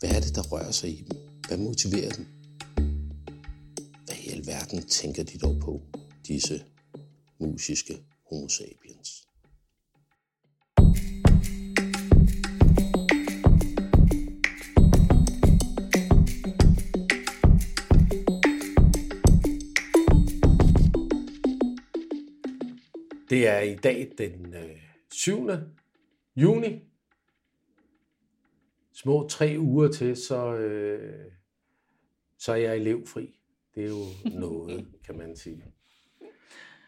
Hvad er det, der rører sig i dem? Hvad motiverer dem? Hvad i alverden tænker de dog på, disse musiske homo sapiens? Det er i dag den øh, 7. juni. Små tre uger til, så, øh, så er jeg elevfri. Det er jo noget, kan man sige.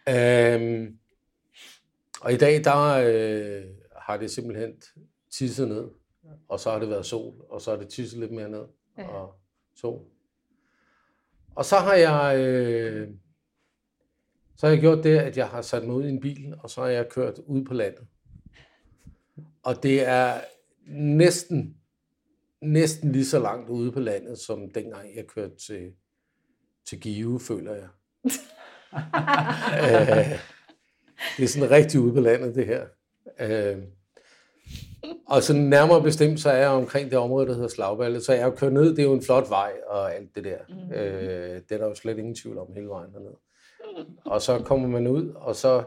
Øhm, og i dag, der øh, har det simpelthen tisset ned, og så har det været sol, og så har det tisset lidt mere ned, Ja. og sol. Og så har jeg... Øh, så har jeg gjort det, at jeg har sat mig ud i en bil, og så har jeg kørt ud på landet. Og det er næsten, næsten lige så langt ude på landet, som dengang jeg kørte til, til Give, føler jeg. øh, det er sådan rigtig ude på landet, det her. Øh, og så nærmere bestemt, så er jeg omkring det område, der hedder Slagballe. Så jeg har kørt ned, det er jo en flot vej og alt det der. Mm. Øh, det er der jo slet ingen tvivl om hele vejen dernede. Og så kommer man ud, og så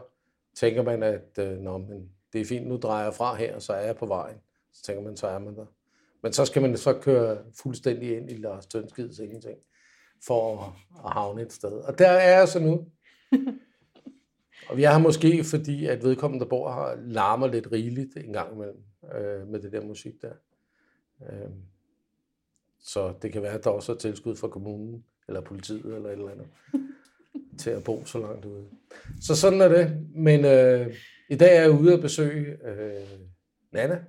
tænker man, at øh, Nå, men det er fint, nu drejer jeg fra her, og så er jeg på vejen. Så tænker man, så er man der. Men så skal man så køre fuldstændig ind i Lars Tønskids ingenting, for at, havne et sted. Og der er jeg så nu. Og vi er her måske, fordi at vedkommende, der bor her, larmer lidt rigeligt en gang imellem øh, med det der musik der. Øh, så det kan være, at der også er tilskud fra kommunen, eller politiet, eller et eller andet, til at bo så langt ude. Så sådan er det. Men øh, i dag er jeg ude at besøge øh, Nana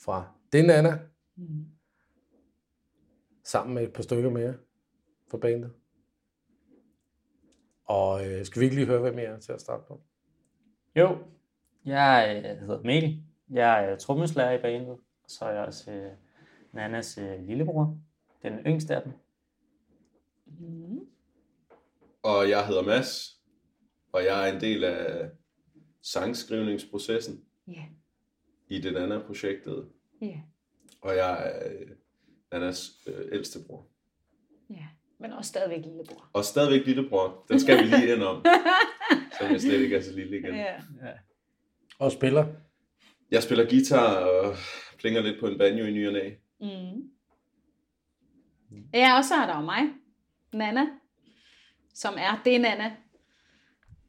fra Det Nana, Mm. sammen med et par stykker mere fra bandet. Og øh, skal vi ikke lige høre, hvem jeg er til at starte på? Jo, jeg øh, hedder Mikkel. Jeg er trommeslager i bandet, så er jeg også øh, Nannas øh, lillebror, den yngste af dem. Mm. Og jeg hedder Mads, og jeg er en del af sangskrivningsprocessen Ja, i det andet projektet. ja, Og jeg er øh, Annas øh, ældste bror. ja. Men også stadigvæk lillebror. Og stadigvæk lillebror. Den skal vi lige ind om, så jeg slet ikke er så lille igen. Ja. Og spiller. Jeg spiller guitar og plinger lidt på en banjo i ny og næ. Mm. Ja, og så er der jo mig, Nana, som er det Nana.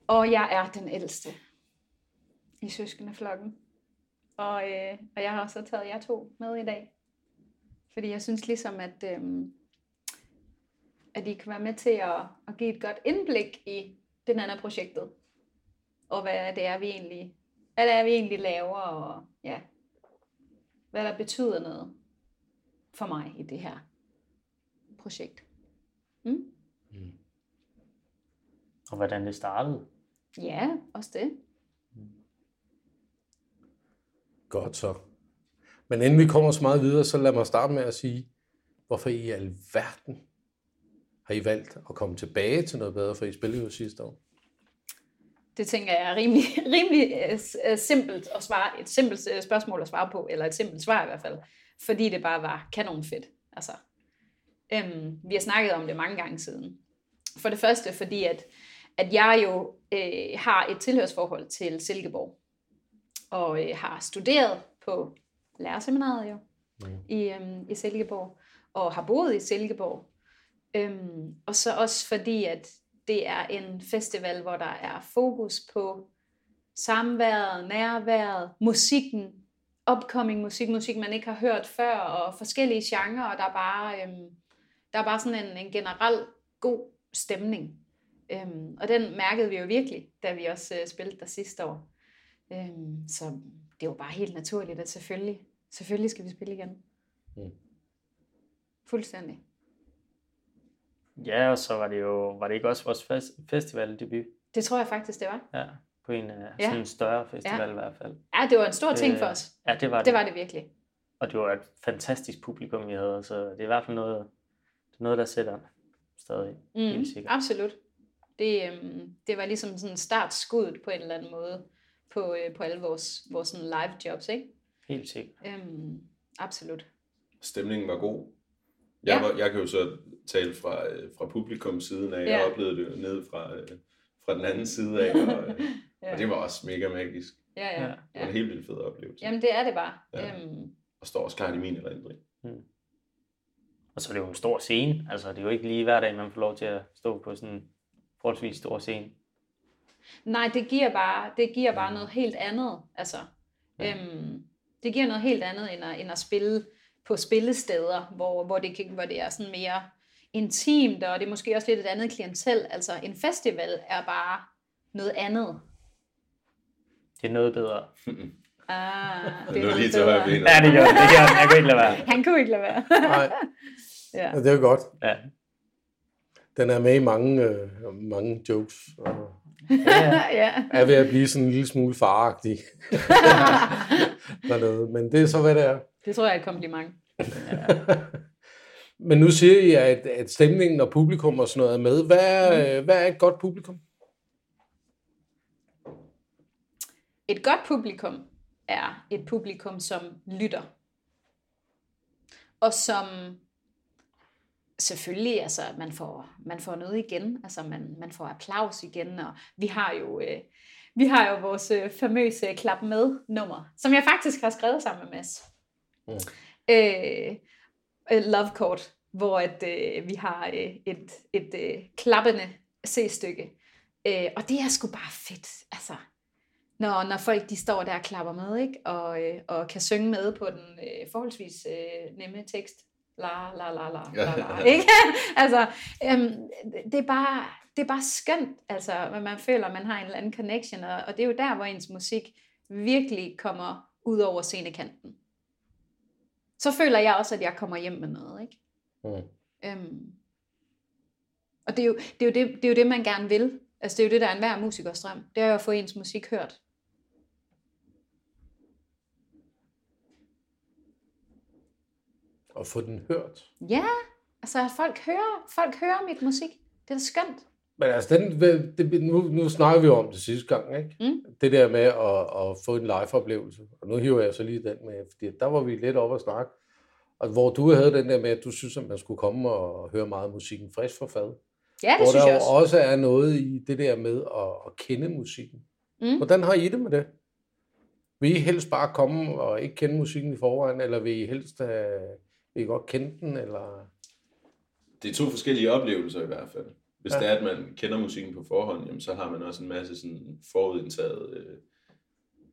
Og jeg er den ældste i søskendeflokken. Og, øh, og jeg har også taget jer to med i dag. Fordi jeg synes ligesom, at, øh, at I kan være med til at, at give et godt indblik i det Nana-projektet. Og hvad det er, vi egentlig, hvad det er, vi egentlig laver, og ja, hvad der betyder noget for mig i det her projekt. Mm? Og hvordan det startede. Ja, også det. Godt så. Men inden vi kommer så meget videre, så lad mig starte med at sige, hvorfor i alverden har I valgt at komme tilbage til noget bedre, for I spillede jo sidste år. Det tænker jeg er rimelig, rimelig øh, simpelt at svare, et simpelt øh, spørgsmål at svare på, eller et simpelt svar i hvert fald, fordi det bare var kanon fedt. Altså, øhm, vi har snakket om det mange gange siden. For det første, fordi at, at jeg jo øh, har et tilhørsforhold til Silkeborg, og øh, har studeret på lærerseminaret jo, Mm. i, øhm, i Silkeborg, og har boet i Silkeborg, Øhm, og så også fordi, at det er en festival, hvor der er fokus på samværet, nærværet, musikken, upcoming musik, musik man ikke har hørt før, og forskellige genrer, og der er bare, øhm, der er bare sådan en, en generel god stemning. Øhm, og den mærkede vi jo virkelig, da vi også øh, spillede der sidste år. Øhm, så det var bare helt naturligt, at selvfølgelig, selvfølgelig skal vi spille igen. Mm. Fuldstændig. Ja, og så var det jo, var det ikke også vores fest, festival debut? Det tror jeg faktisk, det var. Ja, på en uh, ja. sådan en større festival ja. i hvert fald. Ja, det var en stor ting øh, for os. Ja, det var det. Det var det virkelig. Og det var et fantastisk publikum, vi havde, så det er i hvert fald noget, det er noget der sætter stadig, mm, helt sikkert. Absolut. Det, øhm, det var ligesom sådan startskuddet på en eller anden måde på, øh, på alle vores, vores sådan live jobs, ikke? Helt sikkert. Øhm, absolut. Stemningen var god. Jeg, ja. var, jeg kan jo så tale fra, øh, fra publikum siden af. Ja. Jeg oplevede det jo ned fra, øh, fra den anden side af, og, øh, ja. og det var også mega magisk. Ja, ja. ja. Det var en helt vildt fed oplevelse. Jamen, det er det bare. Ja. Øhm. Og står også klart i min erindring. Hmm. Og så er det jo en stor scene. Altså, det er jo ikke lige hver dag, man får lov til at stå på sådan en forholdsvis stor scene. Nej, det giver bare, det giver bare noget helt andet. Altså, ja. øhm, det giver noget helt andet, end at, end at spille på spillesteder, hvor, hvor, det, kan, hvor det er sådan mere intimt, og det er måske også lidt et andet klientel. Altså, en festival er bare noget andet. Det er noget bedre. Ah, det er lige til højre Ja, det gør det. Gør, jeg kunne ikke lade være. Han kunne ikke lade være. Nej. ja. ja. det er godt. Ja. Den er med i mange, øh, mange jokes. Og ja. ja. er ved at blive sådan en lille smule faragtig. Men det er så, hvad det er. Det tror jeg er et kompliment. Ja. Men nu siger I, at, at stemningen og publikum og sådan noget er med. Hvad er, mm. hvad er et godt publikum? Et godt publikum er et publikum, som lytter. Og som selvfølgelig, altså, man får, man får noget igen, altså man, man får applaus igen, og vi har jo, øh, vi har jo vores øh, famøse klap med nummer, som jeg faktisk har skrevet sammen med Mads. Mm. Øh, Love Court, hvor at, øh, vi har øh, et, et øh, klappende C-stykke. Øh, og det er sgu bare fedt, altså. Når, når folk de står der og klapper med, ikke? Og, øh, og kan synge med på den øh, forholdsvis øh, nemme tekst. La, la, la, la, la, la, ikke? altså, øhm, det, er bare, det er bare skønt, altså, at man føler, at man har en eller anden connection, og, og det er jo der, hvor ens musik virkelig kommer ud over scenekanten så føler jeg også, at jeg kommer hjem med noget. Ikke? Mm. Øhm, og det er, jo, det, er jo det, det er jo det, man gerne vil. Altså det er jo det, der er enhver musikers drøm. Det er jo at få ens musik hørt. Og få den hørt? Ja, altså at folk hører, folk hører mit musik. Det er da skønt. Men altså, den, det, nu, nu snakker vi om det sidste gang, ikke? Mm. Det der med at, at få en live-oplevelse. Og nu hiver jeg så lige den med, fordi der var vi lidt oppe at snakke. Og hvor du havde den der med, at du synes, at man skulle komme og høre meget musikken frisk for fad. Ja, det hvor synes der jeg også. også er noget i det der med at, at kende musikken. Mm. Hvordan har I det med det? Vil I helst bare komme og ikke kende musikken i forvejen, eller vil I helst have, vil I godt kende den? Eller? Det er to forskellige oplevelser i hvert fald. Hvis ja. det er, at man kender musikken på forhånd, jamen, så har man også en masse sådan forudindtaget øh,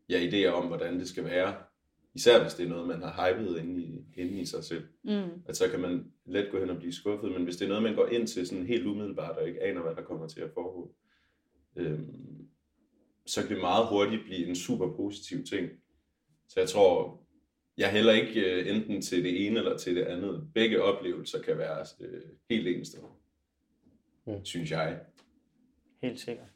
ja, idéer om, hvordan det skal være. Især hvis det er noget, man har hypet inde i, inde i sig selv. Mm. At så kan man let gå hen og blive skuffet. Men hvis det er noget, man går ind til sådan helt umiddelbart, og ikke aner, hvad der kommer til at foregå, øh, så kan det meget hurtigt blive en super positiv ting. Så jeg tror, jeg heller ikke øh, enten til det ene eller til det andet. Begge oplevelser kan være øh, helt enestående mm. synes jeg. Helt sikkert.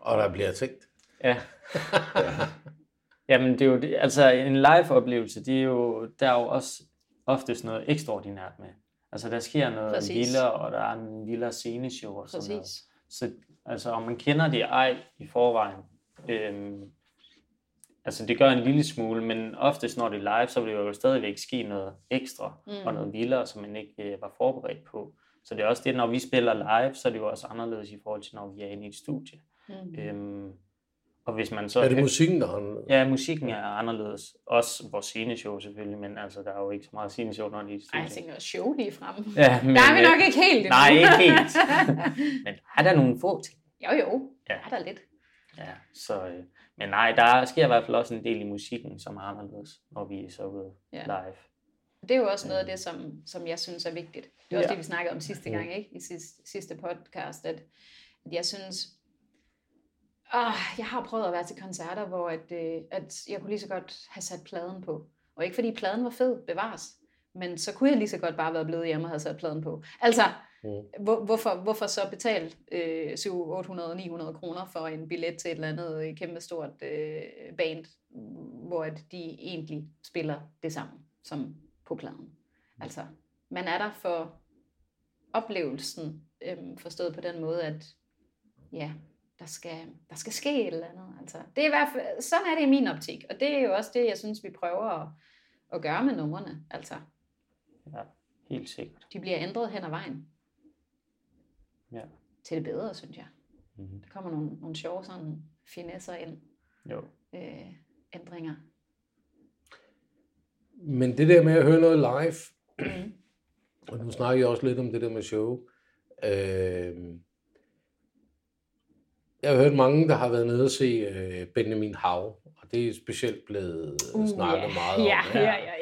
Og der bliver tænkt. Ja. ja. Jamen, det er jo altså en live-oplevelse, det er jo, der er jo også oftest noget ekstraordinært med. Altså, der sker noget Præcis. vildere, og der er en vildere sceneshow og sådan Præcis. noget. Så altså, om man kender det ej i forvejen, øhm, Altså det gør en lille smule, men oftest når det er live, så vil det jo stadigvæk ske noget ekstra mm. og noget vildere, som man ikke øh, var forberedt på. Så det er også det, når vi spiller live, så er det jo også anderledes i forhold til, når vi er inde i et studie. Mm. Øhm, Og hvis man så er det musikken, der er anderledes? Ja, musikken er anderledes. Også vores sceneshow selvfølgelig, men altså, der er jo ikke så meget sceneshow, når de er Ej, jeg tænker show lige frem. Ja, men, der er vi nok ikke helt endnu. Nej, ikke helt. men er der nogle få ting? Jo, jo. Ja. Er der lidt. Ja, så, øh, men nej, der sker i hvert fald også en del i musikken, som er anderledes, når vi er så ude ja. live. Det er jo også noget af det, som, som jeg synes er vigtigt. Det er også ja. det, vi snakkede om sidste gang, ikke? I sidste, sidste podcast, at, at jeg synes, åh, jeg har prøvet at være til koncerter, hvor at, øh, at jeg kunne lige så godt have sat pladen på. Og ikke fordi pladen var fed, bevares, men så kunne jeg lige så godt bare være blevet hjemme og have sat pladen på. Altså, mm. hvor, hvorfor, hvorfor så betale øh, 700, 800, 900 kroner for en billet til et eller andet kæmpestort øh, band, hvor at de egentlig spiller det samme som på pladen. Mm. Altså, man er der for oplevelsen, øhm, forstået på den måde, at ja, der skal, der skal ske et eller andet. Altså, det er i hvert fald, sådan er det i min optik, og det er jo også det, jeg synes, vi prøver at, at gøre med numrene. Altså, ja, helt sikkert. De bliver ændret hen ad vejen. Ja. Til det bedre, synes jeg. Mm-hmm. Der kommer nogle, nogle sjove sådan finesser ind. Jo. Øh, ændringer. Men det der med at høre noget live, mm. og nu snakker jeg også lidt om det der med show. Øh, jeg har hørt mange, der har været nede og se øh, Benjamin Hav, og det er specielt blevet uh, snakket yeah. meget om. Ja, ja, ja.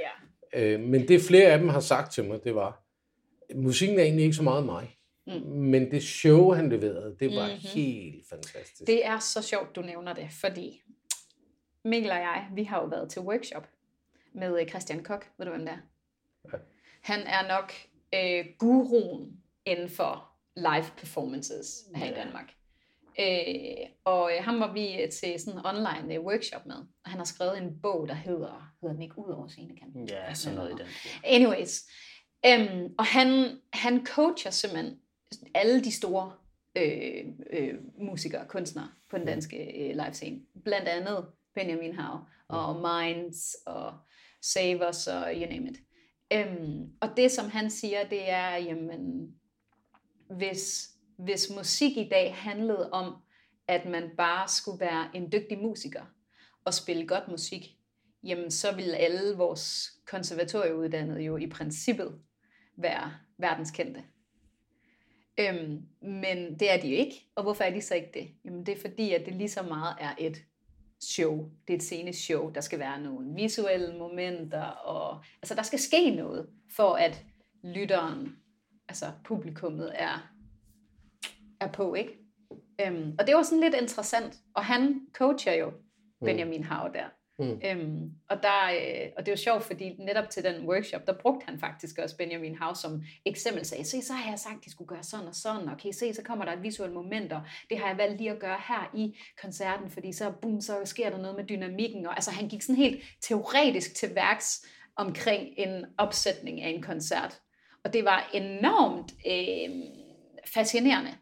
ja. Øh, men det flere af dem har sagt til mig, det var, musikken er egentlig ikke så meget mig. Mm. Men det show, han leverede, det var mm-hmm. helt fantastisk. Det er så sjovt, du nævner det, fordi Mikkel og jeg, vi har jo været til workshop med øh, Christian Kok. Ved du, hvem det er? Ja. Han er nok øh, guruen inden for live performances her ja. i Danmark. Øh, og øh, ham var vi øh, til sådan en online øh, workshop med, og han har skrevet en bog, der hedder, hedder den ikke Ud over scenekanten? Ja, sådan noget i den. Anyways, øhm, og han, han coacher simpelthen alle de store øh, øh, musikere, kunstnere på den danske øh, live scene. Blandt andet Benjamin Hav og Minds og Savers og you name it. Øhm, og det, som han siger, det er, jamen, hvis, hvis musik i dag handlede om, at man bare skulle være en dygtig musiker og spille godt musik, jamen så ville alle vores konservatorieuddannede jo i princippet være verdenskendte. Øhm, men det er de jo ikke. Og hvorfor er de så ikke det? Jamen det er fordi, at det lige så meget er et show. Det er et sceneshow. Der skal være nogle visuelle momenter, og altså, der skal ske noget, for at lytteren, altså publikummet, er, er på, ikke? Øhm, og det var sådan lidt interessant. Og han coacher jo mm. Benjamin Hav der. Mm. Øhm, og, der, øh, og det var sjovt, fordi netop til den workshop, der brugte han faktisk også Benjamin Hav som eksempel. Sagde, se, så har jeg sagt, at de skulle gøre sådan og sådan, og kan I se, så kommer der et visuelt moment, og det har jeg valgt lige at gøre her i koncerten, fordi så, boom, så sker der noget med dynamikken. Og, altså, han gik sådan helt teoretisk til værks omkring en opsætning af en koncert. Og det var enormt øh, fascinerende.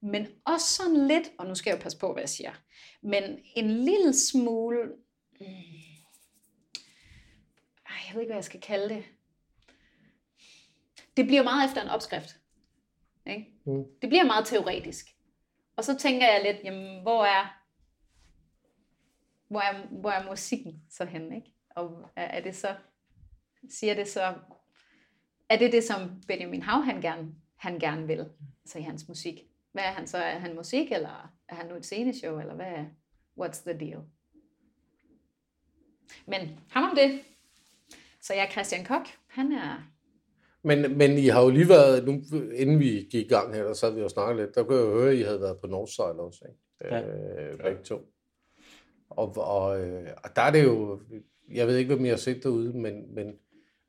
Men også sådan lidt, og nu skal jeg jo passe på, hvad jeg siger, men en lille smule. Ej, jeg ved ikke, hvad jeg skal kalde det. Det bliver meget efter en opskrift. Ikke? Mm. Det bliver meget teoretisk. Og så tænker jeg lidt, jamen, hvor er, hvor er, hvor er musikken så henne? Ikke? Og er, er det så, siger det så, er det det, som Benjamin Hav han gerne, han gerne vil, så i hans musik? Hvad er han så? Er han musik, eller er han nu et sceneshow, eller hvad er, what's the deal? Men ham om det. Så jeg er Christian Kok. Han er... Men, men I har jo lige været, nu, inden vi gik i gang her, der sad vi og snakkede lidt, der kunne jeg jo høre, at I havde været på Northside også, ikke? Ja. Øh, begge to. Og, og, øh, og der er det jo, jeg ved ikke, hvad I har set derude, men, men,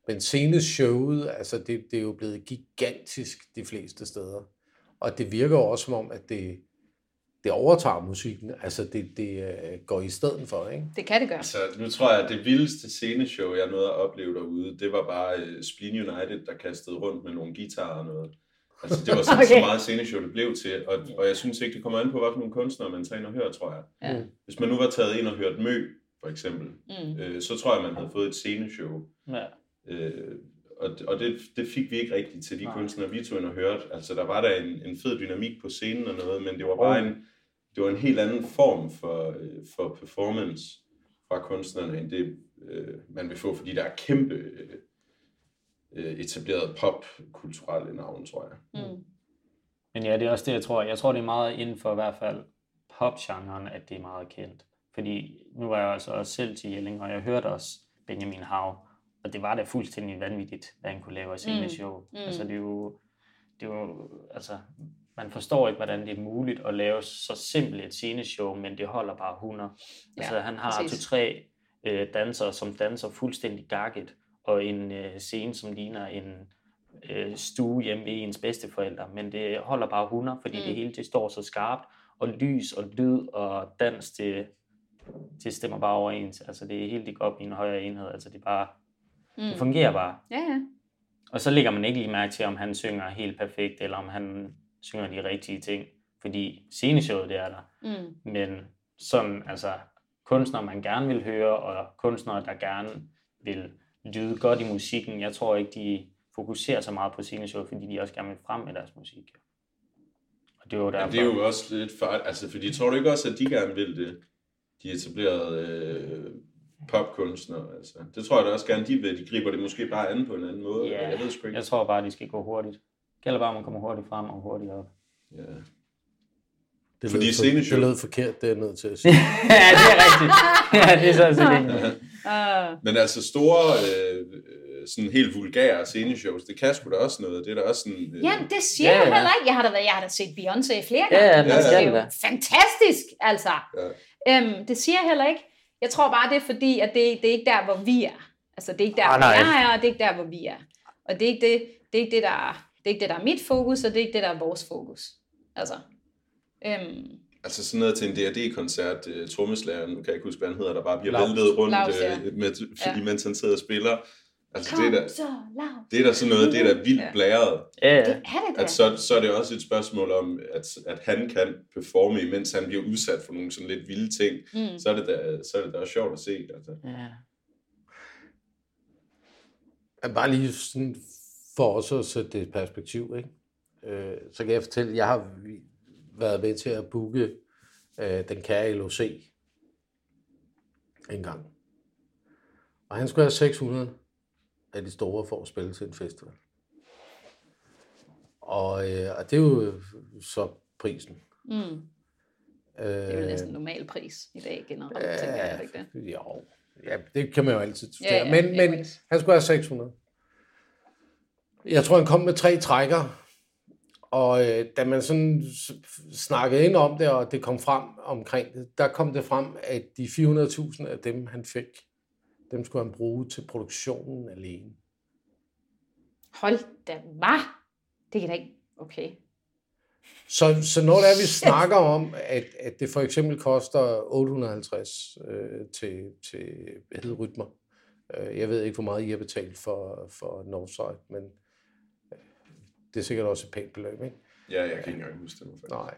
men senest showet, altså det, det er jo blevet gigantisk de fleste steder. Og det virker også som om, at det, det overtager musikken. Altså, det, det uh, går i stedet for, ikke? Det kan det gøre. Altså, nu tror jeg, at det vildeste sceneshow, jeg nåede at opleve derude, det var bare uh, Spleen United, der kastede rundt med nogle guitarer og noget. Altså, det var sådan, okay. så meget sceneshow, det blev til. Og, og jeg synes ikke, det kommer an på, hvad for nogle kunstnere man tager ind og hører, tror jeg. Ja. Hvis man nu var taget ind og hørt Mø, for eksempel, mm. øh, så tror jeg, man havde fået et sceneshow. Ja. Øh, og, og det, det fik vi ikke rigtigt til de Nej. kunstnere, vi tog ind og hørte. Altså, der var der en, en fed dynamik på scenen og noget, men det var bare oh. en det var en helt anden form for, øh, for performance fra kunstnerne, end det, øh, man vil få, fordi der er kæmpe øh, øh etableret popkulturelle navn, tror jeg. Mm. Men ja, det er også det, jeg tror. Jeg tror, det er meget inden for i hvert fald popgenren, at det er meget kendt. Fordi nu var jeg altså også selv til Jelling, og jeg hørte også Benjamin Hav, og det var da fuldstændig vanvittigt, hvad han kunne lave af sine show. Mm. Altså, det er jo, det er jo, altså, man forstår ikke, hvordan det er muligt at lave så simpelt et sceneshow, men det holder bare 100. Ja, altså, han har to-tre øh, dansere, som danser fuldstændig gakket, og en øh, scene, som ligner en øh, stue hjemme ved ens bedsteforældre, men det holder bare 100, fordi mm. det hele det står så skarpt, og lys og lyd og dans, det, det stemmer bare overens. Altså, det er helt ikke op i en højere enhed. Altså, det er bare, mm. det fungerer bare. Ja, ja. Og så lægger man ikke lige mærke til, om han synger helt perfekt, eller om han synger de rigtige ting. Fordi sceneshowet, det er der. Mm. Men sådan, altså, kunstnere, man gerne vil høre, og kunstnere, der gerne vil lyde godt i musikken, jeg tror ikke, de fokuserer så meget på sceneshowet, fordi de også gerne vil frem med deres musik. Og det, var derfor... ja, det er jo også lidt farligt, altså, fordi tror du ikke også, at de gerne vil det? De etablerede øh, popkunstnere, altså. Det tror jeg da også gerne, de vil. De griber det måske bare an på en anden måde. Ja, jeg, ved sgu ikke. jeg tror bare, de skal gå hurtigt. Det gælder bare, at man kommer hurtigt frem og hurtigt op. Ja. Det Fordi lød, for, det lød forkert, det er nødt til at sige. ja, det er rigtigt. Ja, det er så sikkert. Uh. Men altså store, øh, sådan helt vulgære sceneshows, det kan sgu da også noget. Det er da også sådan... Øh... Ja, det siger ja, ja. heller ikke. Jeg har da, været, jeg har da set Beyoncé flere gange. Ja, ja, altså, det er jo fantastisk, altså. Ja. Øhm, det siger jeg heller ikke. Jeg tror bare, det er fordi, at det, det er ikke der, hvor vi er. Altså, det er ikke der, ah, hvor jeg er, og det er ikke der, hvor vi er. Og det er ikke det, det, er ikke det, der, er, det er ikke det, der er mit fokus, og det er ikke det, der er vores fokus. Altså, øhm, Altså sådan noget til en D&D-koncert, uh, øh, trommeslæren, nu kan jeg ikke huske, hvad han hedder, der bare bliver Laus. væltet rundt, Laus, ja. uh, med, ja. imens han sidder og spiller. Altså Kom, det, er der, så, det er der sådan noget, det er der vildt ja. blæret. Ja, ja. Det er det At så, så er det også et spørgsmål om, at, at han kan performe, imens han bliver udsat for nogle sådan lidt vilde ting. Mm. Så, er det da, så er det da også sjovt at se. Altså. Ja. Jeg bare lige sådan for også at sætte det i perspektiv, ikke? Øh, så kan jeg fortælle, at jeg har været med til at booke øh, den kære LOC en gang. Og han skulle have 600 af de store for at spille til en festival. Og, øh, og det er jo så prisen. Mm. Øh, det er jo næsten normal pris i dag generelt, ja, tænker jeg, ikke det? Jo, ja, det kan man jo altid ja, ja, men, men han skulle have 600. Jeg tror, han kom med tre trækker, og øh, da man sådan snakkede ind om det, og det kom frem omkring det, der kom det frem, at de 400.000 af dem, han fik, dem skulle han bruge til produktionen alene. Hold da, hvad? Det kan da ikke... Okay. Så, så når det er, vi snakker om, at, at det for eksempel koster 850 øh, til, til hvad hedder, rytmer. Øh, jeg ved ikke, hvor meget I har betalt for, for Northside, men øh, det er sikkert også et pænt beløb, ikke? Ja, jeg kan ikke engang huske det. Nej.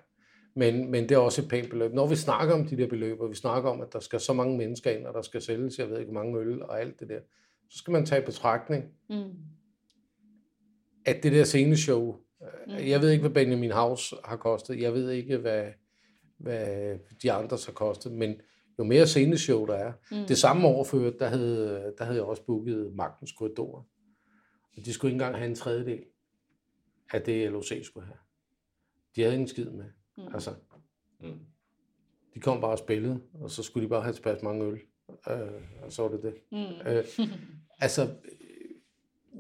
Men, men det er også et pænt beløb. Når vi snakker om de der beløb, og vi snakker om, at der skal så mange mennesker ind, og der skal sælges, jeg ved ikke, mange øl og alt det der, så skal man tage i betragtning, mm. at det der sceneshow, mm. jeg ved ikke, hvad Benjamin House har kostet, jeg ved ikke, hvad, hvad de andre har kostet, men jo mere sceneshow der er. Mm. Det samme overført, der havde, der havde jeg også booket Magtens Korridor. Og de skulle ikke engang have en tredjedel af det, LOC skulle have. De havde ingen skid med. Mm. Altså, mm. de kom bare og spillede, og så skulle de bare have tilpas mange øl. Øh, og så var det det. Mm. Øh, altså,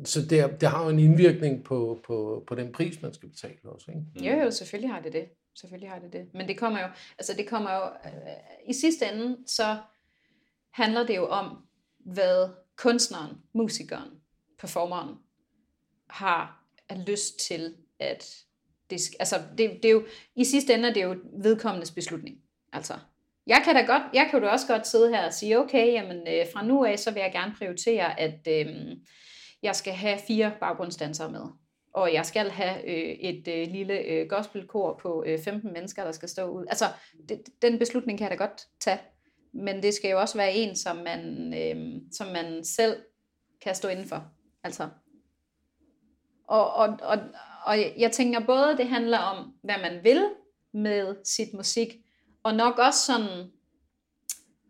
så det, det har jo en indvirkning på, på, på den pris, man skal betale også. Ikke? Mm. Jo, jo, selvfølgelig har det det. Selvfølgelig har det det. Men det kommer jo, altså det kommer jo, øh, i sidste ende, så handler det jo om, hvad kunstneren, musikeren, performeren har lyst til at det, altså, det, det er jo, i sidste ende er det jo vedkommendes beslutning. Altså, jeg kan da godt, jeg kan jo også godt sidde her og sige, okay, jamen, øh, fra nu af, så vil jeg gerne prioritere, at øh, jeg skal have fire baggrundsdansere med. Og jeg skal have øh, et øh, lille øh, gospelkor på øh, 15 mennesker, der skal stå ud. Altså, det, den beslutning kan jeg da godt tage. Men det skal jo også være en, som man, øh, som man selv kan stå indenfor. Altså. Og, og, og, og jeg tænker både, det handler om, hvad man vil med sit musik, Og nok også sådan,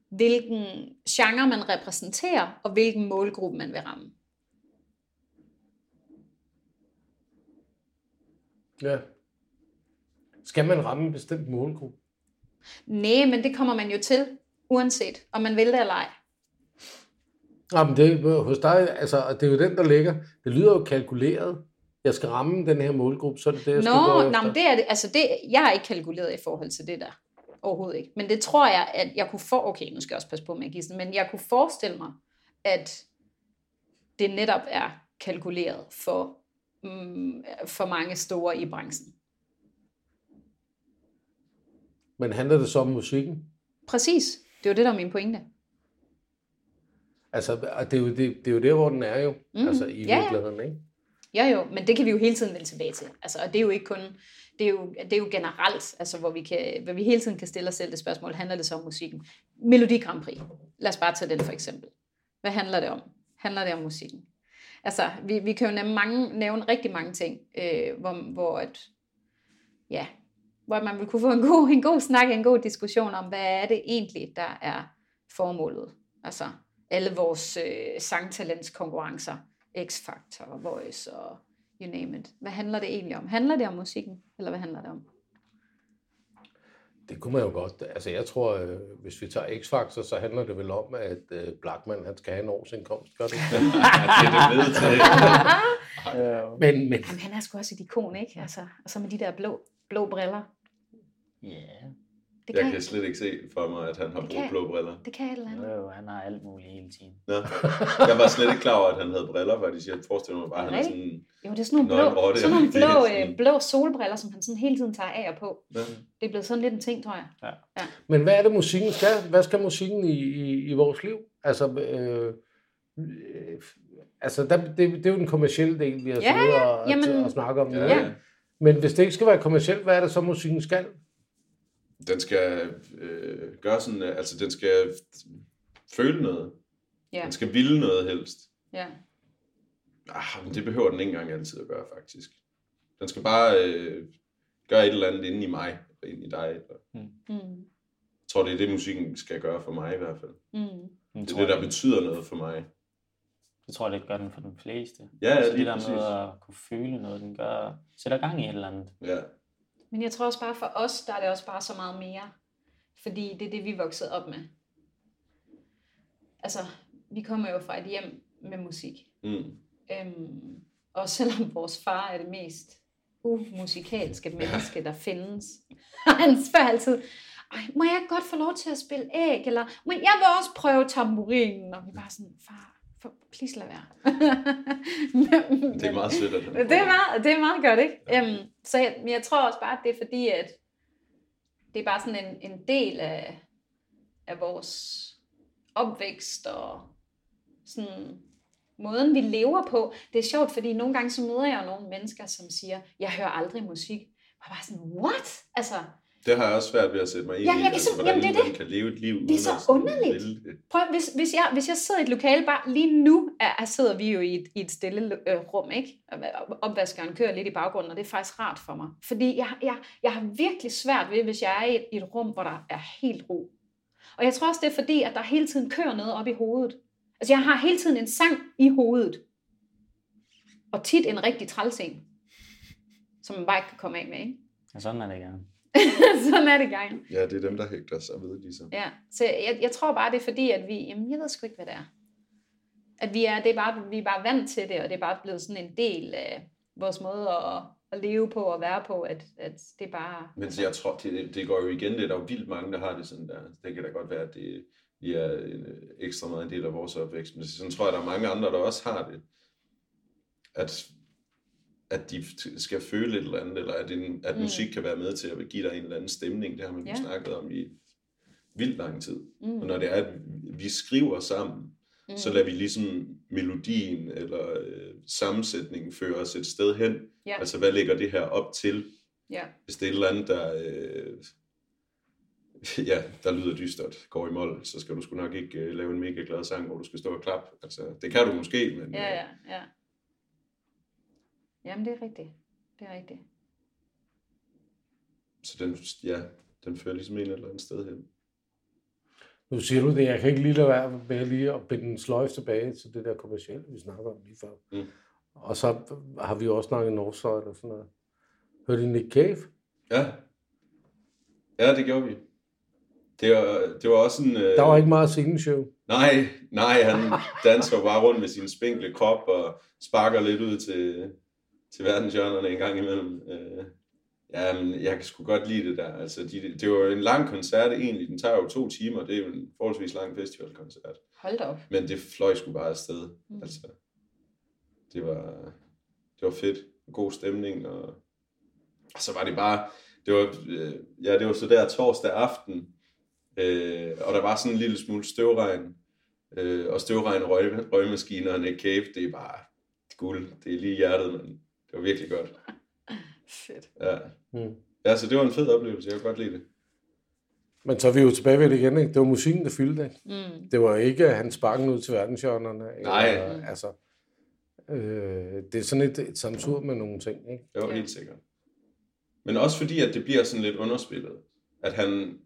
hvilken genre man repræsenterer, og hvilken målgruppe man vil ramme. Ja. Skal man ramme en bestemt målgruppe? Nej, men det kommer man jo til, uanset om man vil det eller ej. Ja, men det, hos dig, altså, det er jo den, der ligger. Det lyder jo kalkuleret. Jeg skal ramme den her målgruppe, så er det det, jeg skal Nå, gå nej, men det er det, altså det, jeg har ikke kalkuleret i forhold til det der. Overhovedet ikke. Men det tror jeg, at jeg kunne få, okay, nu skal jeg også passe på med at give men jeg kunne forestille mig, at det netop er kalkuleret for, mm, for mange store i branchen. Men handler det så om musikken? Præcis. Det er jo det, der er min pointe. Altså, det er, jo, det, det er jo der, hvor den er jo, Mhm. altså i ja. virkeligheden, ikke? Ja jo, men det kan vi jo hele tiden vende tilbage til. Altså, og det er jo ikke kun, det er jo, det er jo generelt, altså, hvor, vi kan, hvor vi hele tiden kan stille os selv det spørgsmål, handler det så om musikken? Melodi Grand Prix, lad os bare tage den for eksempel. Hvad handler det om? Handler det om musikken? Altså, vi, vi kan jo nævne, mange, nævne rigtig mange ting, øh, hvor, hvor, at, ja, hvor man vil kunne få en god, en god snak, en god diskussion om, hvad er det egentlig, der er formålet. Altså, alle vores øh, sangtalentskonkurrencer, X-Factor, Voice og you name it. Hvad handler det egentlig om? Handler det om musikken, eller hvad handler det om? Det kunne man jo godt. Altså, jeg tror, øh, hvis vi tager X-Factor, så handler det vel om, at øh, Blackman, han skal have en årsindkomst, gør det ikke? det er det med til. Men, men, Jamen, han er sgu også et ikon, ikke? Altså, og så med de der blå, blå briller. Ja, Det Jeg kan, kan slet ikke se for mig, at han har brugt blå briller. det kan et eller andet. jo, han har alt muligt hele tiden. Nå. Jeg var slet ikke klar over, at han havde briller, faktisk. Jeg forestiller mig bare, at han er sådan... Jo, det er sådan nogle blå, rotte, sådan nogle blå, øh, blå solbriller, som han sådan hele tiden tager af og på. Ja. Det er blevet sådan lidt en ting, tror jeg. men hvad er det, musikken skal? Hvad skal musikken i, i, i vores liv? Altså, øh, øh, altså der, det, det er jo den kommercielle del, vi har Ja, siddet og, jamen- og snakket om. Ja, ikke? Men hvis det ikke skal være kommercielt, hvad er det så, musikken skal? Den skal øh, gøre sådan, øh, altså den skal føle noget. Ja, Den skal ville noget helst. ja. Ah, men det behøver den ikke engang altid at gøre, faktisk. Den skal bare øh, gøre et eller andet inde i mig, og inde i dig. Eller, Mm. jeg tror, det er det, musikken skal gøre for mig i hvert fald. Mm. Det er det, der betyder noget for mig. Det tror jeg, det gør den for de fleste. Ja, ja, altså, lige det der præcis. med at kunne føle noget, den gør, sætter gang i et eller andet. Ja. Men jeg tror også bare for os, der er det også bare så meget mere. Fordi det er det, vi er vokset op med. Altså, vi kommer jo fra et hjem med musik. Mm. Øhm, og selvom vores far er det mest umusikalske menneske, der findes, han spørger altid, Ej, må jeg godt få lov til at spille æg? Eller må jeg vil også prøve tamburinen? Og vi bare sådan, far, for, please lad være. Det er meget sødt, at han det er meget, det er meget godt, ikke? Ja. Øhm, så jeg, men jeg tror også bare, at det er fordi, at det er bare sådan en, en del af, af vores opvækst og sådan måden, vi lever på. Det er sjovt, fordi nogle gange så møder jeg jo nogle mennesker, som siger, jeg hører aldrig musik. Og bare sådan, what? Altså, Det har jeg også svært ved at sætte mig ind Ja, i. jeg kan altså, hvordan jamen, det er man kan leve et liv er uden så underligt. det. Prøv, hvis, hvis, jeg, hvis jeg sidder i et lokale, bare lige nu er, er, sidder vi jo i et, i et stille øh, rum, ikke? Og Opvaskeren kører lidt i baggrunden, og det er faktisk rart for mig. Fordi jeg, jeg, jeg har virkelig svært ved, hvis jeg er i et, i et rum, hvor der er helt ro. Og jeg tror også, det er fordi, at der hele tiden kører noget op i hovedet. Altså, jeg har hele tiden en sang i hovedet. Og tit en rigtig træls en, som man bare ikke kan komme af med, ikke? Og sådan er det gerne. Sådan er det gang. Ja, det er dem, der hægter sig ved, ligesom. Ja, så jeg, jeg tror bare, det er fordi, at vi, jamen jeg ved sgu ikke, hvad det er. At vi er, det er bare, vi er bare vant til det, og det er bare blevet sådan en del af vores måde at, at leve på og være på, at, at det er bare... Men så jeg tror, det, det går jo igen, det er der jo vildt mange, der har det sådan der. Det kan da godt være, at det lige er en øh, ekstra meget en del af vores opvækst, men sådan tror jeg, der er mange andre, der også har det. At, at de skal føle et eller andet, eller at, en, at Mm. musik kan være med til at give dig en eller anden stemning. Det har man jo Ja. snakket om i vildt lang tid. Mm, Og når det er, at vi skriver sammen, mm, så lader vi ligesom melodien eller øh, sammensætningen føre os et sted hen. Ja. Altså, hvad lægger det her op til? ja, Hvis det er et eller andet, der, øh, ja, der lyder dystert, går i mål, så skal du sgu nok ikke øh, lave en mega glad sang, hvor du skal stå og klappe. Altså, det kan du måske, men ja, øh, ja, ja. Jamen, det er rigtigt. Det er rigtigt. så den, ja, den fører ligesom en eller anden sted hen. Nu siger du det, jeg kan ikke lige lade være med lige at binde en sløjf tilbage til det der kommercielle, vi snakker om lige før. Mm. Og så har vi også snakket Northside og sådan noget. Hørte I Nick Cave? Ja. Ja, det gjorde vi. Det var, det var også en... Øh... Der var ikke meget sceneshow. Nej, nej, han danser bare rundt med sin spinkle krop og sparker lidt ud til, til verdenshjørnerne en gang imellem. Øh, ja, men jeg kan sgu godt lide det der. Altså, de, det var en lang koncert egentlig. Den tager jo to timer. Det er jo en forholdsvis lang festivalkoncert. Hold da op. Men det fløj sgu bare afsted. Mm. Altså, det var, det var fedt. God stemning. Og, og så var det bare... Det var, øh, ja, det var så der torsdag aften, øh, og der var sådan en lille smule støvregn, øh, og støvregn, røg, og Nick Cave, det er bare guld. Det er lige hjertet, men det var virkelig godt. Fedt. Ja. Mm. ja, så det var en fed oplevelse. Jeg kunne godt lide det. Men så er vi jo tilbage ved det igen, ikke? Det var musikken, der fyldte det. Mm. Det var ikke hans sparken ud til verdenshjørnerne. Nej. Eller, altså, øh, det er sådan et, et samsur med nogle ting, ikke? Det var Ja. helt sikkert. Men også fordi, at det bliver sådan lidt underspillet. At han,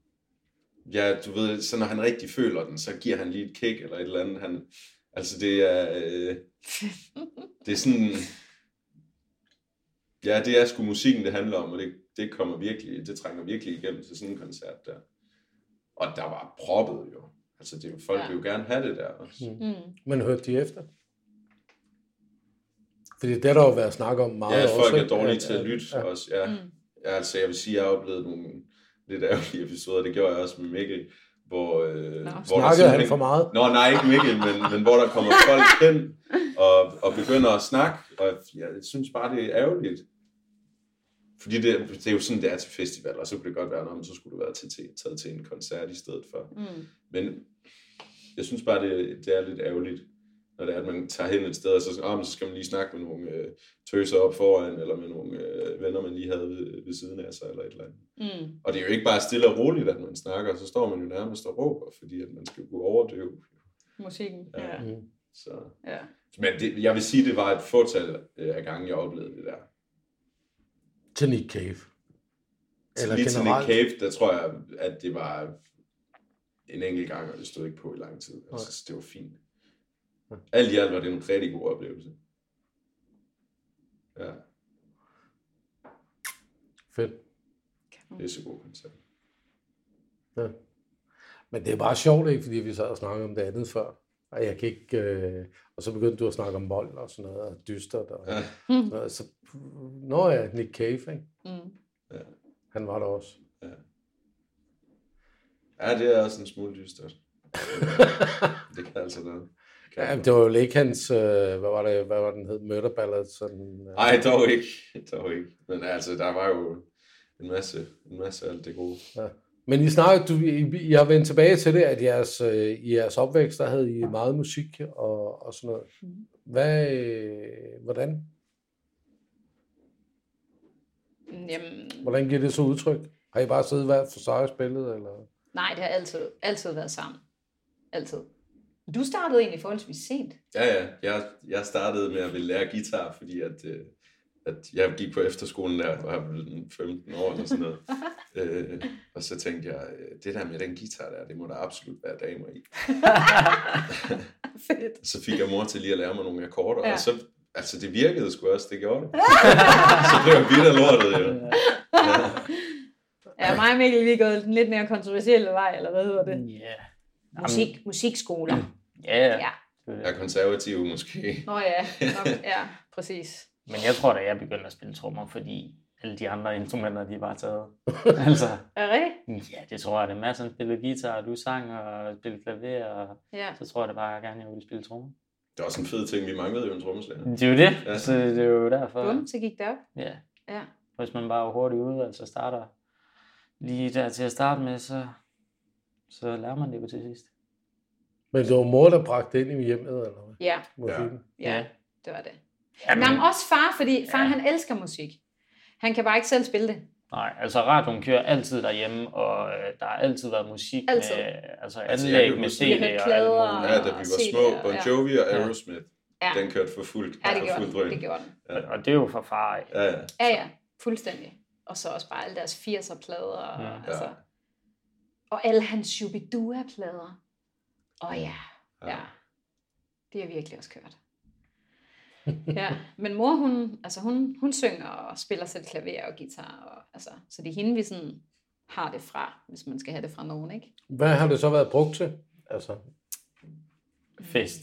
ja, du ved, så når han rigtig føler den, så giver han lige et kick eller et eller andet. Han, altså det er, øh, det er sådan, ja, det er sgu musikken, det handler om, og det, det kommer virkelig, det trænger virkelig igennem til sådan en koncert der. Og der var proppet jo. Altså det, er jo- folk Ja. vil jo gerne have det der også. Mm. Men hørte de efter? Fordi det har der jo været snak om meget Ja, at også. folk er dårlige At- til at lytte ja. også. Ja. Mm. Ja, altså jeg vil sige, at jeg har oplevet nogle lidt ærgerlige episoder. Det gjorde jeg også med Mikkel, hvor, øh, hvor der Snakkede han for meget? Nå, nej, ikke Mikkel, men, men hvor der kommer folk hen og, og begynder at snakke, og jeg synes bare, det er ærgerligt. Fordi det, det er jo sådan, det er til festivaler, og så kunne det godt være, at så skulle du være til, til, taget til en koncert i stedet for. Mm. Men jeg synes bare, det, det er lidt ærgerligt, når det er, at man tager hen et sted, og så, oh, så skal man lige snakke med nogle øh, tøser op foran, eller med nogle øh, venner, man lige havde ved, ved siden af sig, eller et eller andet. Mm. Og det er jo ikke bare stille og roligt, at man snakker, så står man jo nærmest og råber, fordi at man skal kunne overdøve. Musikken. Ja. Ja. Mm. Så. ja. Men det, jeg vil sige, det var et fortal øh, af gange, jeg oplevede det der. Til Nick Cave. Eller Lige til Nick generelt. Cave, der tror jeg, at det var en enkelt gang, og det stod ikke på i lang tid. Altså, så det var fint. Alt i alt var det en rigtig god oplevelse. Ja, Fedt. det er så god koncert. Ja. Men det er bare sjovt, ikke? Fordi vi sad og snakkede om det andet før. Og jeg kan ikke... Øh... Og så begyndte du at snakke om vold og sådan noget, og dystert. Og... Ja. Og så... Nå ja, Nick Cave, ikke? Mm. Han var der også. Ja, det er også en smule dystert. det kan altså noget. Kan Ja, det var jo ikke hans... Øh... Hvad var det, hvad var den hed? Murder Ballad? Sådan, øh... Nej, dog ikke. Dog ikke. Men altså, der var jo en masse, en masse af alt det gode. Men I snakkede, du, I, I har vendt tilbage til det, at jeres, øh, i jeres opvækst, der havde I meget musik og, og sådan noget. Hvad, øh, hvordan, Jamen, hvordan giver det så udtryk? Har I bare siddet hver for sig og spillet? Eller? nej, det har altid, altid været sammen. Altid. Du startede egentlig forholdsvis sent. Ja, ja. Jeg, jeg startede med at ville lære guitar, fordi at, øh, at jeg gik på efterskolen der, og jeg var vel 15 år eller sådan noget. øh, og så tænkte jeg, øh, det der med den guitar der, det må der absolut være damer i. Fedt. Så fik jeg mor til lige at lære mig nogle akkorder, Ja. og så, altså det virkede sgu også, det gjorde det. så blev jeg vidt af lortet, jo. Ja. Ja, mig og Mikkel, vi er gået den lidt mere kontroversielle vej, eller hvad hedder det? Ja. Musik, musikskoler. Ja, ja. Ja. Jeg er konservativ måske. Nå ja, nok, ja, præcis. Men jeg tror da, jeg begyndte at spille trommer, fordi alle de andre instrumenter, de var taget. altså, Er det ja, det tror jeg, det er masser, spillede guitar, og du sang og spillede klaver, og Ja. så tror jeg da bare, at jeg gerne ville spille trommer. Det er også en fed ting, vi manglede jo en trommeslager. Det er jo det, Ja. så det er jo derfor. Bum, så gik det op. Ja, Ja. hvis man bare er hurtigt ude, altså starter lige der til at starte med, så, så lærer man det jo til sidst. Men det var mor, der bragte det ind i hjemmet, eller hvad? Ja, Musikken. ja, det var det. Jamen, Jamen også far, fordi far Ja. han elsker musik. Han kan bare ikke selv spille det. Nej, altså radioen kører altid derhjemme, og øh, der har altid været musik Altid. med altså Altså, jeg anlæg kan med CD har og plader. alt muligt. Ja, da vi var små. Bon Jovi og. Aerosmith, Ja, den kørte for fuldt. ja det for gjorde den. Det gjorde den. Ja. Og det er jo for far af. Ja, ja. Ja, ja, fuldstændig. Og så også bare alle deres 80'er plader. Og, Ja. altså, Og alle hans Shubidua-plader. Åh oh, ja, ja. ja. Det er virkelig også kørt. Ja, men mor, hun, altså hun, hun synger og spiller selv klaver og guitar. Og, altså, så det er hende, vi sådan har det fra, hvis man skal have det fra nogen, ikke? Hvad har det så været brugt til? Altså... Fest.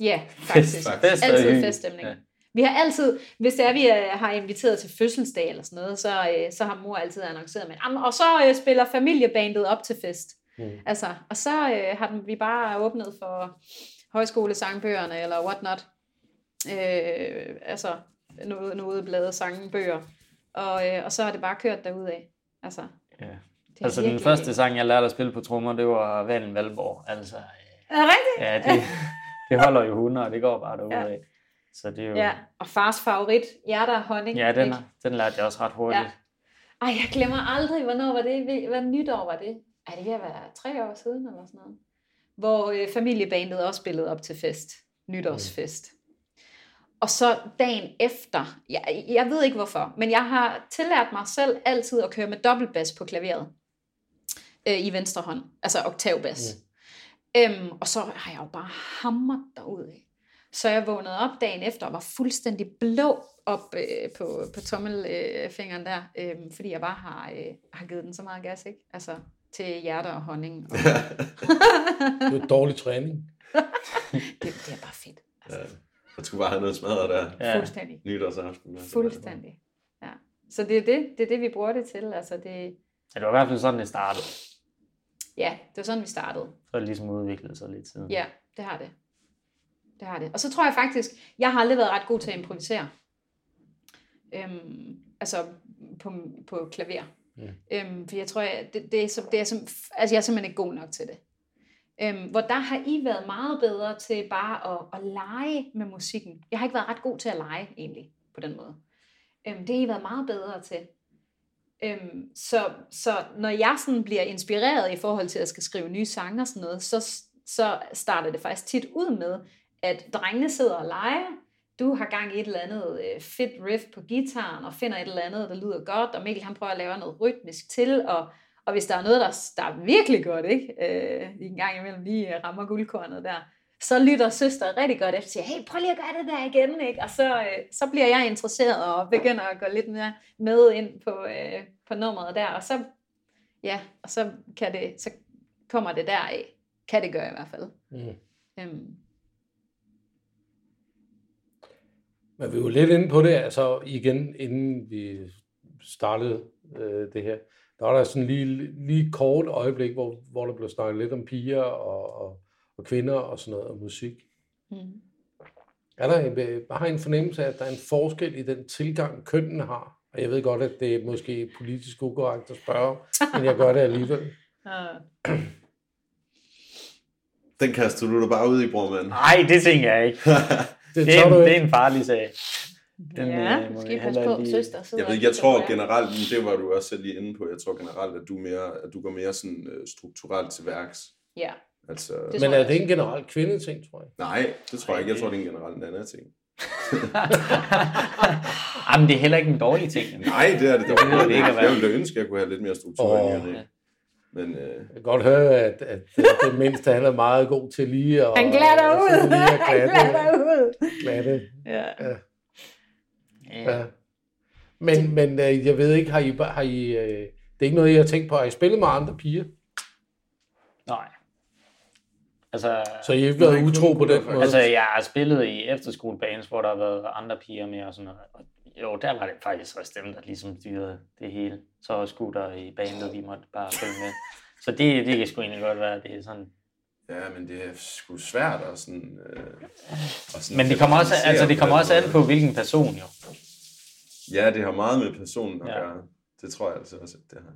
Ja, faktisk. Fest, fest Altid feststemning. Ja. Vi har altid, hvis det er, vi øh, har inviteret til fødselsdag eller sådan noget, så, øh, så har mor altid annonceret med, og så øh, spiller familiebandet op til fest. Mm. Altså, og så øh, har den, vi bare åbnet for højskolesangbøgerne eller whatnot. Øh, altså, noget, noget blade sangbøger. Og, øh, og så har det bare kørt af. Altså, ja. altså den første sang, jeg lærte at spille på trommer, det var Valen Valborg. Altså, er det rigtigt? Ja, det, det holder jo 100, og det går bare derudad. Ja. Så det er jo... Ja, og fars favorit, hjerter og honning. Ja, den, den lærte jeg også ret hurtigt. Ja. Ej, jeg glemmer aldrig, hvornår var det? Hvad nytår var det? Ej, det at være tre år siden eller sådan noget. Hvor øh, familiebandet også spillede op til fest. Nytårsfest. Mm. Og så dagen efter, jeg, jeg ved ikke hvorfor, men jeg har tillært mig selv altid at køre med dobbeltbas på klaveret. Øh, I venstre hånd. Altså oktavbas. Mm. Øhm, og så har jeg jo bare hamret derud af. Så jeg vågnede op dagen efter og var fuldstændig blå op øh, på, på tommelfingeren øh, der, øh, fordi jeg bare har, øh, har givet den så meget gas, ikke? Altså til hjerter og honning. Og... det er dårlig træning. det, det er bare fedt. Altså. Ja. Jeg skulle bare have noget smadret der. Ja. Fuldstændig. Nytårsaften. Fuldstændig. Ja. Så det er det, det er det, vi bruger det til. Altså det... Ja, det var i hvert fald sådan, det startede. Ja, det var sådan, vi startede. Så det ligesom udviklet sig lidt siden. Ja, det har det. Det har det. Og så tror jeg faktisk, jeg har aldrig været ret god til at improvisere. Øhm, altså på, på klaver. Mm. Øhm, for jeg tror, jeg, det, det, er, så, det er som, altså jeg er simpelthen ikke god nok til det. Øhm, hvor der har I været meget bedre til bare at, at lege med musikken. Jeg har ikke været ret god til at lege egentlig på den måde. Øhm, det har I været meget bedre til. Øhm, så, så når jeg sådan bliver inspireret i forhold til at skal skrive nye sange og sådan noget, så, så starter det faktisk tit ud med, at drengene sidder og leger, du har gang i et eller andet øh, fedt riff på gitaren, og finder et eller andet, der lyder godt, og Mikkel han prøver at lave noget rytmisk til, og, og hvis der er noget, der, der er virkelig godt, ikke? Øh, en gang imellem lige rammer guldkornet der, så lytter søster rigtig godt efter og siger, hey, prøv lige at gøre det der igen, ikke? Og så, øh, så bliver jeg interesseret og begynder at gå lidt mere med ind på, øh, på nummeret der, og så, ja, og så, kan det, så kommer det deraf. Kan det gøre i hvert fald. Mm. Øhm, Men vi jo lidt inde på det, altså igen, inden vi startede øh, det her, der var der sådan lige, lige kort øjeblik, hvor, hvor der blev snakket lidt om piger og, og, og kvinder og sådan noget, og musik. Mm. Er der en, har en fornemmelse af, at der er en forskel i den tilgang, kønnen har? Og jeg ved godt, at det er måske politisk ukorrekt at spørge, men jeg gør det alligevel. Den kaster du da bare ud i, bror, mand. Nej, det tænker jeg ikke. det, det, er, en, det er en farlig sag. Den, ja, øh, måske passe på, lige... søster. Jeg, ved, jeg tror generelt, det var du også selv lige inde på, jeg tror generelt, at du, mere, at du går mere sådan uh, strukturelt til værks. Ja. Altså, det men er det en generelt kvindeting, tror jeg? Nej, det tror jeg ikke. Jeg tror, det er en generelt en anden ting. Jamen, det er heller ikke en dårlig ting. Nej, det er det. Det var det ikke. Jeg ville da ønske, at jeg kunne have lidt mere struktur oh, i det. Men, øh... Jeg kan godt høre, at, at det mindste han er meget god til lige at... Han glatter ud! Lige at glatte, han glatter ud! Glatte. Ja. ja. Ja. Men, men øh, jeg ved ikke, har I... Har I øh, det er ikke noget, jeg har tænkt på. Har I spillet med andre piger? Nej. Altså, så I har ikke været utro på den måde? Altså, jeg har spillet i efterskolebanes, hvor der har været andre piger med og sådan noget. Og jo, der var det faktisk også dem, der ligesom styrede det hele. Så skulle der i bandet, vi måtte bare følge med. Så det, det kan sgu egentlig godt være, det er sådan... Ja, men det er sgu svært at sådan... Øh, at sådan men det kommer, også, altså, det kommer også an på, hvilken person jo. Ja, det har meget med personen at ja. gøre. Det tror jeg altså også, at det har.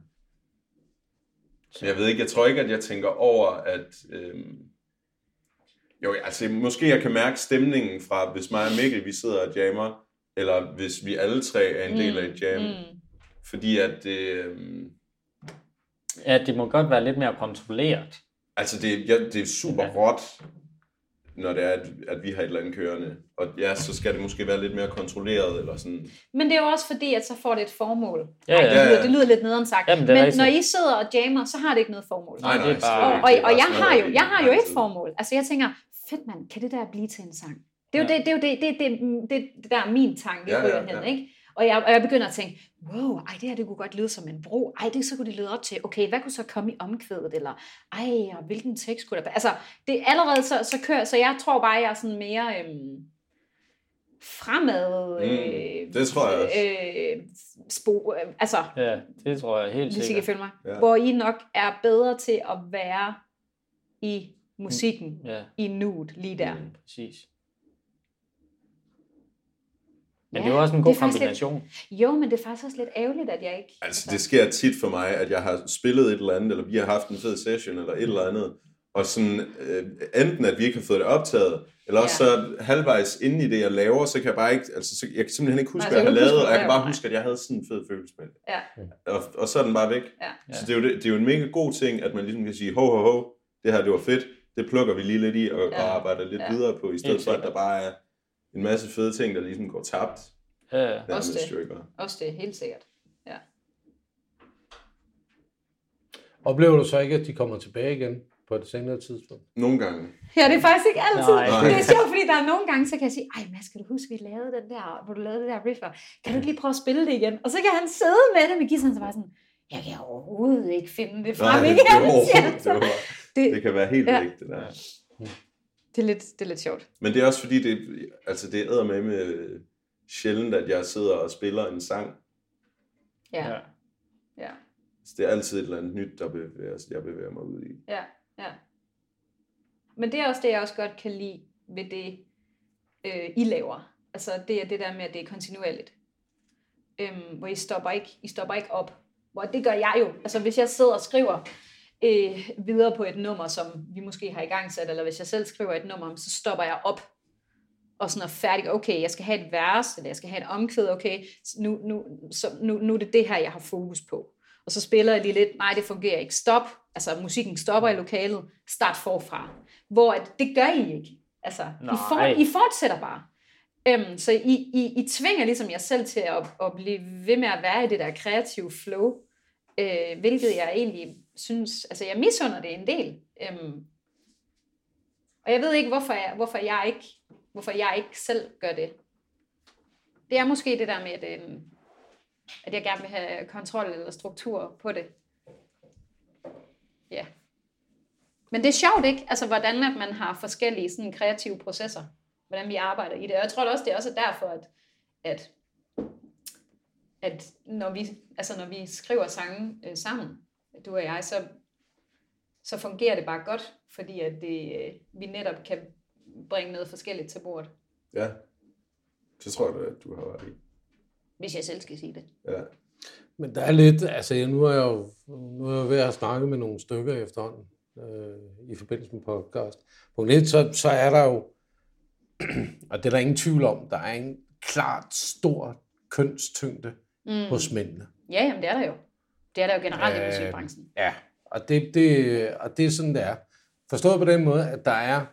Men jeg ved ikke, jeg tror ikke, at jeg tænker over, at... Øh, jo, altså måske jeg kan mærke stemningen fra, hvis mig og Mikkel, vi sidder og jammer, eller hvis vi alle tre er en del af et jam. Mm. Fordi at det... Øhm, ja, det må godt være lidt mere kontrolleret. Altså, det, ja, det er super ja. råt. Når det er, at, at vi har et eller andet kørende. Og ja, så skal det måske være lidt mere kontrolleret, eller sådan. Men det er jo også fordi, at så får det et formål. Ja, Ej, ja. det, lyder, det lyder lidt nederen sagt. Jamen, Men når I sidder og jammer, så har det ikke noget formål. Nej, nej, det er bare- og, og, er og jeg har jo, jeg har jo et formål. Altså jeg tænker, fedt mand, kan det der blive til en sang? Det er jo, Ja. det, det, er jo det, det, det, det, det der er min tanke Ja, ja, ja, ja. ikke? Og jeg, og jeg begynder at tænke, wow, ej, det her det kunne godt lyde som en bro. Ej, det så kunne det lede op til. Okay, hvad kunne så komme i omkvædet? Eller, ej, og hvilken tekst kunne der... Altså, det er allerede så, så kører... Så jeg tror bare, jeg er sådan mere øhm, fremad... Mm, det tror jeg også. Øh, spo, øh, altså, Ja, det tror jeg helt hvis I kan sikkert. følge mig. Ja. Ja. Hvor I nok er bedre til at være i musikken, Ja, i nuet, lige der. mm, præcis. Men Ja, det er jo også en god kombination. Jo, men det er faktisk også lidt ærgerligt, at jeg ikke... Altså, det sker tit for mig, at jeg har spillet et eller andet, eller vi har haft en fed session, eller et eller andet, og sådan, øh, enten at vi ikke har fået det optaget, eller også Ja. så halvvejs inde i det, jeg laver, så kan jeg bare ikke, altså, så, jeg kan simpelthen ikke huske, Nej, hvad jeg har lavet, og jeg kan bare huske, at jeg havde sådan en fed følelse med det. Ja. Og, og så er den bare væk. Ja. Så det er, jo det, det er jo en mega god ting, at man ligesom kan sige, ho, ho, ho, det her, det var fedt, det plukker vi lige lidt i, og, Ja. og arbejder lidt Ja. videre på, i stedet Helt for, at der bare er en masse fede ting, der ligesom går tabt. Ja, ja. Også det. hva'? Også det, helt sikkert. Ja. Oplever du så ikke, at de kommer tilbage igen på et senere tidspunkt? Nogle gange. Ja, det er faktisk ikke altid. Nej. Det er sjovt, fordi der er nogle gange, så kan jeg sige, ej Mads, kan du huske, vi lavede den der, hvor du lavede det der riff, kan du ikke lige prøve at spille det igen? Og så kan han sidde med det med guitaren, så bare sådan, jeg kan overhovedet ikke finde det frem Nej, igen. det, det, det, det kan være helt Ja. væk, det der. Det, er lidt, det er lidt sjovt. Men det er også fordi, det, altså det æder med med sjældent, at jeg sidder og spiller en sang. Ja, ja. ja, ja, Så det er altid et eller andet nyt, der bevæger, jeg bevæger mig ud i. ja. ja. Men det er også det, jeg også godt kan lide ved det, øh, I laver. Altså det er det der med, at det er kontinuerligt. Øhm, hvor I stopper, ikke, I stopper ikke op. Hvor det gør jeg jo. Altså hvis jeg sidder og skriver øh, videre på et nummer, som vi måske har i gang sat, eller hvis jeg selv skriver et nummer, så stopper jeg op og sådan er færdig. Okay, jeg skal have et vers, eller jeg skal have et omkvæd, okay, nu, nu, så, nu, nu er det det her, jeg har fokus på. Og så spiller jeg lige lidt, nej, det fungerer ikke. Stop, altså musikken stopper i lokalet, start forfra. Hvor at, det gør I ikke. Altså, I, for. I fortsætter bare. Øhm, så I, I, I tvinger ligesom jer selv til at, at blive ved med at være i det der kreative flow, øh, hvilket jeg egentlig synes, altså jeg misunder det en del. Øhm, og jeg ved ikke, hvorfor jeg, hvorfor jeg ikke hvorfor jeg ikke selv gør det. Det er måske det der med, at, øhm, at jeg gerne vil have kontrol eller struktur på det. Ja. Men det er sjovt, ikke? Altså, hvordan at man har forskellige sådan, kreative processer. Hvordan vi arbejder i det. Og jeg tror også, det er også derfor, at, at, at når, vi, altså, når vi skriver sange øh, sammen, du og jeg, så, så fungerer det bare godt, fordi at det, øh, vi netop kan bringe noget forskelligt til bordet, Ja, så tror jeg, at du har ret i. hvis jeg selv skal sige det. Ja. Men der er lidt, altså nu er jeg jo nu er jeg ved at snakke med nogle stykker efterhånden øh, i forbindelse med podcast. Punkt 1, så, så er der jo, og det er der ingen tvivl om, der er en klart stor kønstyngde mm. hos mændene. Ja, jamen det er der jo. Det er der jo generelt i Øh, musikbranchen. Ja, og det, det, og det er sådan, det er. Forstået på den måde, at der er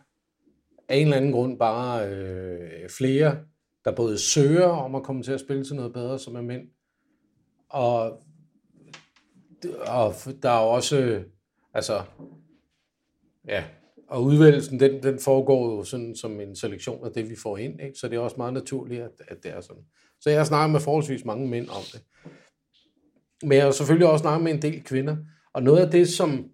af en eller anden grund bare øh, flere, der både søger om at komme til at spille til noget bedre, som er mænd, og, og der er også, altså, ja, og udvælgelsen, den, den foregår jo sådan som en selektion af det, vi får ind, ikke? så det er også meget naturligt, at, at det er sådan. Så jeg har snakket med forholdsvis mange mænd om det. Men jeg har selvfølgelig også snakket med en del kvinder, og noget af det, som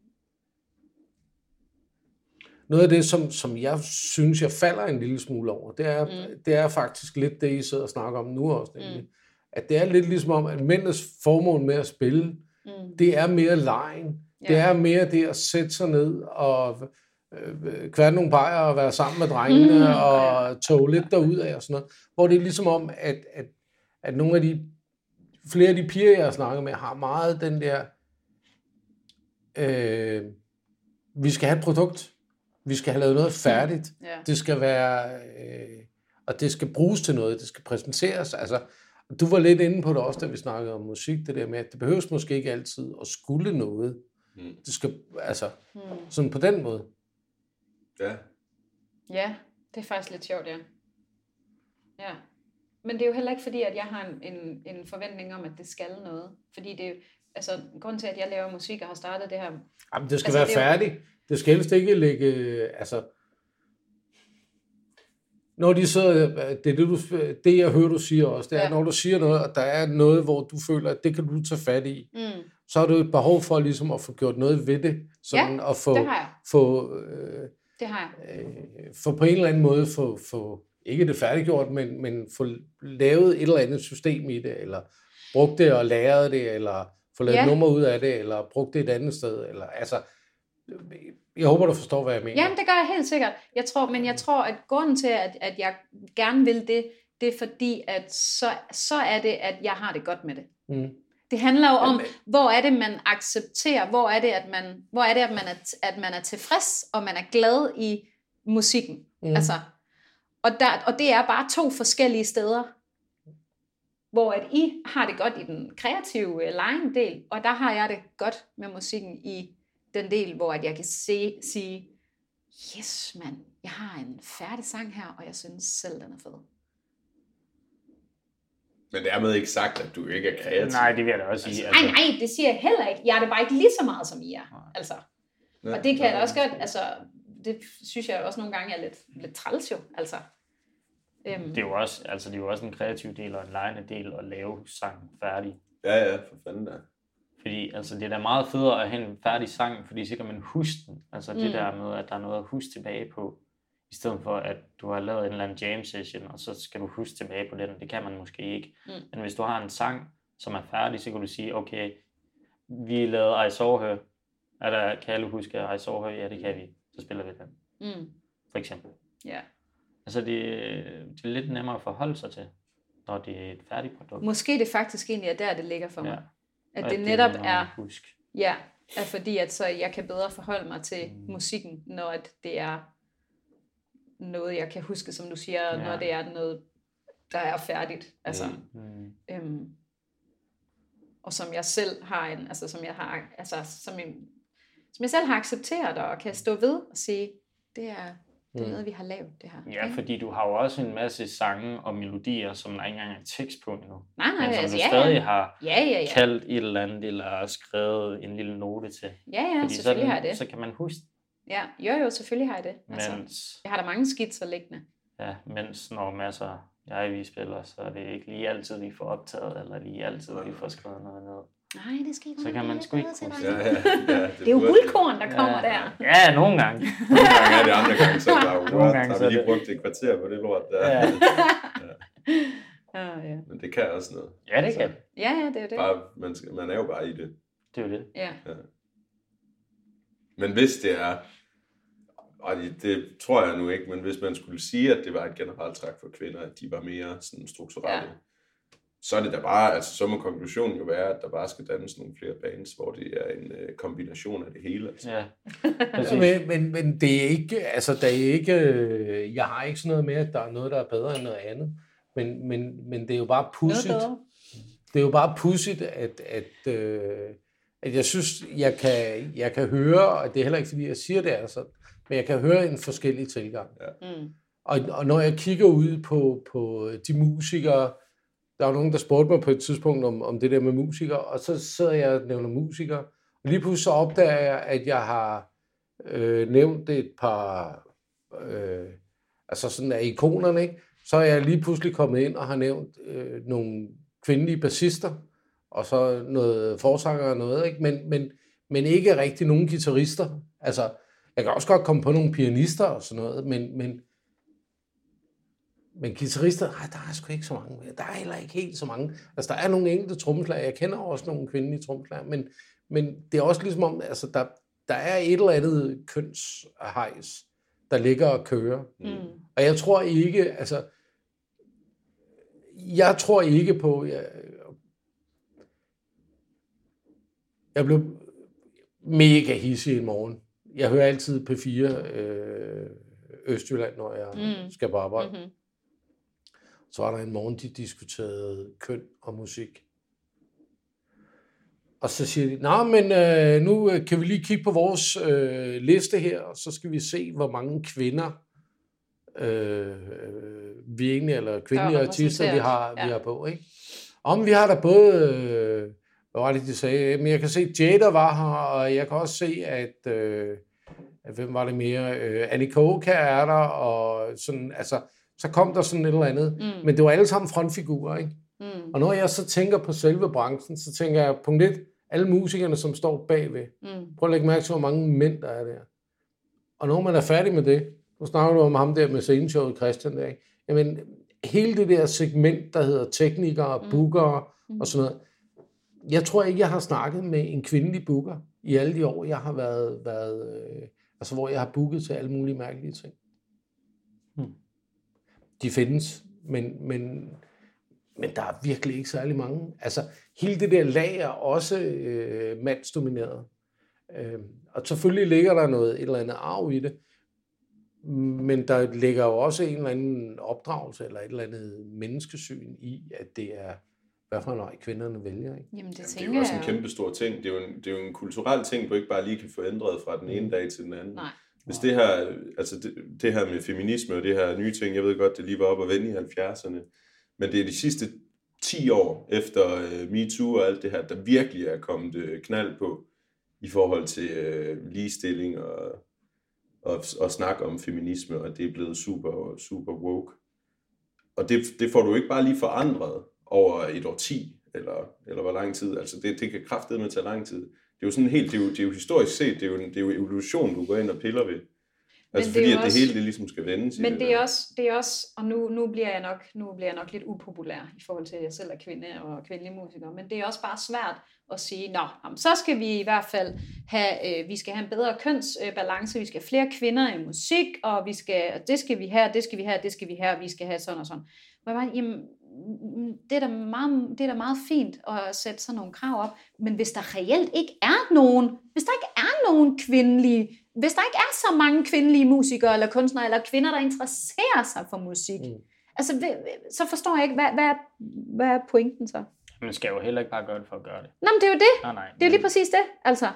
noget af det, som, som jeg synes, jeg falder en lille smule over, det er, mm. det er faktisk lidt det, I sidder og snakker om nu også, nemlig. Mm. At det er lidt ligesom om, at mændenes formål med at spille, mm. det er mere lejen. Ja. Det er mere det at sætte sig ned og øh, kværne nogle bajer og være sammen med drengene mm. og tog lidt derud af og sådan noget. Hvor det er ligesom om, at, at, at nogle af de, flere af de piger, jeg har snakket med, har meget den der, øh, vi skal have et produkt. Vi skal have lavet noget færdigt. Ja. Det skal være, øh, og det skal bruges til noget. Det skal præsenteres. Altså, du var lidt inde på det også, da vi snakkede om musik, det der med, at det behøves måske ikke altid at skulle noget. Mm. Det skal, altså, Mm. sådan på den måde. Ja. Ja, det er faktisk lidt sjovt, ja. Ja. Men det er jo heller ikke fordi, at jeg har en, en, en forventning om, at det skal noget. Fordi det er altså, grund til, at jeg laver musik og har startet det her... Jamen, det skal altså, være det færdigt. Jo... Det skal helst ikke ligge, altså... Når de så, det, det, du, det jeg hører, du siger også, det er, ja. når du siger noget, og der er noget, hvor du føler, at det kan du tage fat i, mm. så har du et behov for ligesom at få gjort noget ved det. Sådan ja, at få, det har jeg. Få, øh, det har jeg. Øh, for på en eller anden måde få, få ikke det færdiggjort, men, men få lavet et eller andet system i det, eller brugt det og læret det, eller få lavet ja. nummer ud af det, eller brugt det et andet sted. Eller, altså, jeg håber, du forstår, hvad jeg mener. Jamen, det gør jeg helt sikkert. Jeg tror, men jeg tror, at grunden til, at, at jeg gerne vil det, det er fordi, at så, så er det, at jeg har det godt med det. Mm. Det handler jo om, hvor er det, man accepterer, hvor er det, at man, hvor er, det, at man, er, at man er tilfreds, og man er glad i musikken. Mm. Altså, og, der, og det er bare to forskellige steder, hvor at I har det godt i den kreative øh, line del, og der har jeg det godt med musikken i den del, hvor at jeg kan se, sige, yes mand, jeg har en færdig sang her, og jeg synes selv, den er fed. Men dermed ikke sagt, at du ikke er kreativ. Nej, det vil jeg da også sige. Altså. Nej, nej, det siger jeg heller ikke. Jeg er det bare ikke lige så meget, som I er. Altså. Ja, og det kan jeg da også godt, altså, det synes jeg også nogle gange er lidt, lidt træls jo. Altså. Øhm. Det, er jo også, altså, det er jo også en kreativ del og en lejende del at lave sang færdig. Ja, ja, for fanden da. Fordi altså, det er da meget federe at have en færdig sang, fordi så kan man huske den. Altså mm. det der med, at der er noget at huske tilbage på. I stedet for, at du har lavet en eller anden jam session, og så skal du huske tilbage på den. Det kan man måske ikke. Mm. Men hvis du har en sang, som er færdig, så kan du sige, okay, vi lavede I Saw Her. Er der, kan alle huske I Saw Her? Ja, det kan vi. Så spiller vi den. Mm. For eksempel. Ja. Yeah. Altså, det, det er lidt nemmere at forholde sig til, når det er et færdigt produkt. Måske det faktisk egentlig er der, det ligger for mig. Ja. At, at det netop det er, husk. ja, er fordi, at så jeg kan bedre forholde mig til mm. musikken, når at det er noget, jeg kan huske, som du siger, ja. når det er noget, der er færdigt. Altså, mm. øhm, og som jeg selv har en, altså som jeg har, altså som, en, som jeg selv har accepteret og kan stå ved og sige, det er, det er mm. noget, vi har lavet, det her. Ja, fordi du har jo også en masse sange og melodier, som der ikke engang er tekst på endnu. Nej, nej, men som altså, du ja, stadig ja. har ja, ja, ja. kaldt et eller andet, eller skrevet en lille note til. Ja, ja, fordi selvfølgelig så, har jeg det. Så kan man huske Ja, jo jo, selvfølgelig har jeg det. Altså, mens, jeg har der mange skitser liggende. Ja, mens når masser jeg vi spiller, så er det ikke lige altid, vi får optaget, eller lige altid, vi får skrevet noget ned. Nej, det skal ikke Så kan man sgu ikke. Ja, ja, ja, det, det er jo guldkorn, der kommer ja, der. Ja, nogle gange. nogle gange er det andre gange, så er der nogle gange, har vi lige brugt et kvarter på det lort der. Ja. ja. Ja, ja. Men det kan også noget. Ja, det kan. Ja, ja, det er det. Bare, man, skal, man er jo bare i det. Det er jo det. Ja. ja. Men hvis det er, og det, det tror jeg nu ikke, men hvis man skulle sige, at det var et generelt træk for kvinder, at de var mere sådan strukturelle, ja. Så er det da bare, altså så må konklusionen jo være, at der bare skal dannes nogle flere bands, hvor det er en uh, kombination af det hele. Altså. Ja. men, men, men det er ikke, altså der er ikke, øh, jeg har ikke sådan noget med, at der er noget, der er bedre end noget andet, men, men, men det er jo bare pudsigt. Det er jo bare pudsigt, at, at, øh, at jeg synes, jeg kan, jeg kan høre, og det er heller ikke, fordi jeg siger det sådan, men jeg kan høre en forskellig tilgang. Ja. Mm. Og, og når jeg kigger ud på, på de musikere, der var nogen, der spurgte mig på et tidspunkt om, om det der med musikere, og så sidder jeg og nævner musikere, og lige pludselig så opdager jeg, at jeg har øh, nævnt et par, øh, altså sådan af ikonerne, ikke? så er jeg lige pludselig kommet ind og har nævnt øh, nogle kvindelige bassister, og så noget forsanger og noget, ikke? Men, men, men ikke rigtig nogen guitarister. Altså, jeg kan også godt komme på nogle pianister og sådan noget, men, men, men guitarister, ej, der er sgu ikke så mange mere. Der er heller ikke helt så mange. Altså, der er nogle enkelte trommeslager. Jeg kender også nogle kvindelige trommeslager, men, men det er også ligesom om, altså, der, der er et eller andet kønshejs, der ligger og kører. Mm. Og jeg tror ikke, altså, jeg tror ikke på, jeg, jeg blev mega hissig en morgen, jeg hører altid P4 øh, Østjylland, når jeg mm. skal på arbejde. Mm-hmm. Så var der en morgen, de diskuterede køn og musik. Og så siger de, nej, men øh, nu kan vi lige kigge på vores øh, liste her, og så skal vi se, hvor mange kvinder øh, vi egentlig, eller kvindelige artister, vi har, ja. vi har på. Ikke? Om vi har der både, øh, hvad var det, de sagde, men jeg kan se, Jada var her, og jeg kan også se, at, øh, hvem var det mere, øh, Annika er der, og sådan, altså, så kom der sådan et eller andet, mm. men det var alle sammen frontfigurer, ikke? Mm. Og når jeg så tænker på selve branchen, så tænker jeg, punkt et, alle musikerne, som står bagved. Mm. Prøv at lægge mærke til, hvor mange mænd der er der. Og når man er færdig med det, nu snakker du om ham der med sceneshowet, Christian der, ikke? Jamen, hele det der segment, der hedder teknikere, mm. bookere mm. og sådan noget. Jeg tror ikke, jeg har snakket med en kvindelig booker i alle de år, jeg har været, været øh, altså hvor jeg har booket til alle mulige mærkelige ting. De findes, men, men, men der er virkelig ikke særlig mange. Altså, hele det der lag er også øh, mandsdomineret. Øh, og selvfølgelig ligger der noget, et eller andet arv i det, men der ligger jo også en eller anden opdragelse eller et eller andet menneskesyn i, at det er, hvad for en kvinderne vælger. Ikke? Jamen, det, Jamen, det er jo også en kæmpe stor ting. Det er, jo en, det er jo en kulturel ting, du ikke bare lige kan få ændret fra den ene mm. dag til den anden. Nej. Hvis det her, altså det, det her med feminisme og det her nye ting, jeg ved godt, det lige var op og vende i 70'erne, men det er de sidste 10 år efter uh, MeToo og alt det her, der virkelig er kommet uh, knald på i forhold til uh, ligestilling og og, og snakke om feminisme, og det er blevet super, super woke. Og det, det får du ikke bare lige forandret over et år 10, eller, eller hvor lang tid. Altså det, det kan kraftedeme tage lang tid. Det er jo sådan helt, det er jo, det er jo historisk set, det er jo, det er jo evolution, du går ind og piller ved. Altså men fordi, at det hele det ligesom skal vendes Men det, det er, også, det er også, og nu, nu, bliver jeg nok, nu bliver jeg nok lidt upopulær i forhold til, at jeg selv er kvinde og kvindelig musiker, men det er også bare svært at sige, nå, så skal vi i hvert fald have, øh, vi skal have en bedre kønsbalance, vi skal have flere kvinder i musik, og vi skal, det skal vi have, det skal vi have, det skal vi have, vi skal have sådan og sådan. Men jeg bare, jamen, det er, da meget, det er da meget fint at sætte sådan nogle krav op, men hvis der reelt ikke er nogen, hvis der ikke er nogen kvindelige hvis der ikke er så mange kvindelige musikere eller kunstnere eller kvinder, der interesserer sig for musik, mm. altså, så forstår jeg ikke, hvad, hvad, hvad er pointen så? Man skal jo heller ikke bare gøre det for at gøre det. Nå, men det er jo det. Nej, nej, det er jo lige præcis det, altså.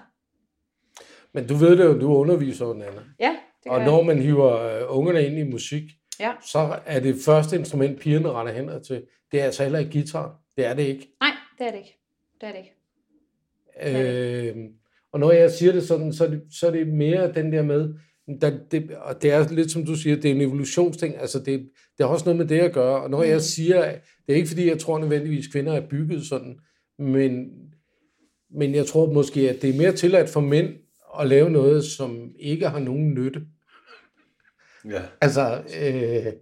Men du ved det jo, du underviser, Nana. Ja, det Og når man hiver uh, ungerne ind i musik, ja. så er det første instrument, pigerne render hen til, det er altså heller ikke guitar. Det er det ikke. Nej, det er det ikke. Det er det ikke. Det er det. Øh, og når jeg siger det sådan, så er det, så er det mere den der med, der, det, og det er lidt som du siger, det er en evolutionsting, altså det, det har også noget med det at gøre, og når mm. jeg siger, det er ikke fordi, jeg tror nødvendigvis, kvinder er bygget sådan, men, men jeg tror måske, at det er mere tilladt for mænd at lave noget, som ikke har nogen nytte. Ja. Altså, øh,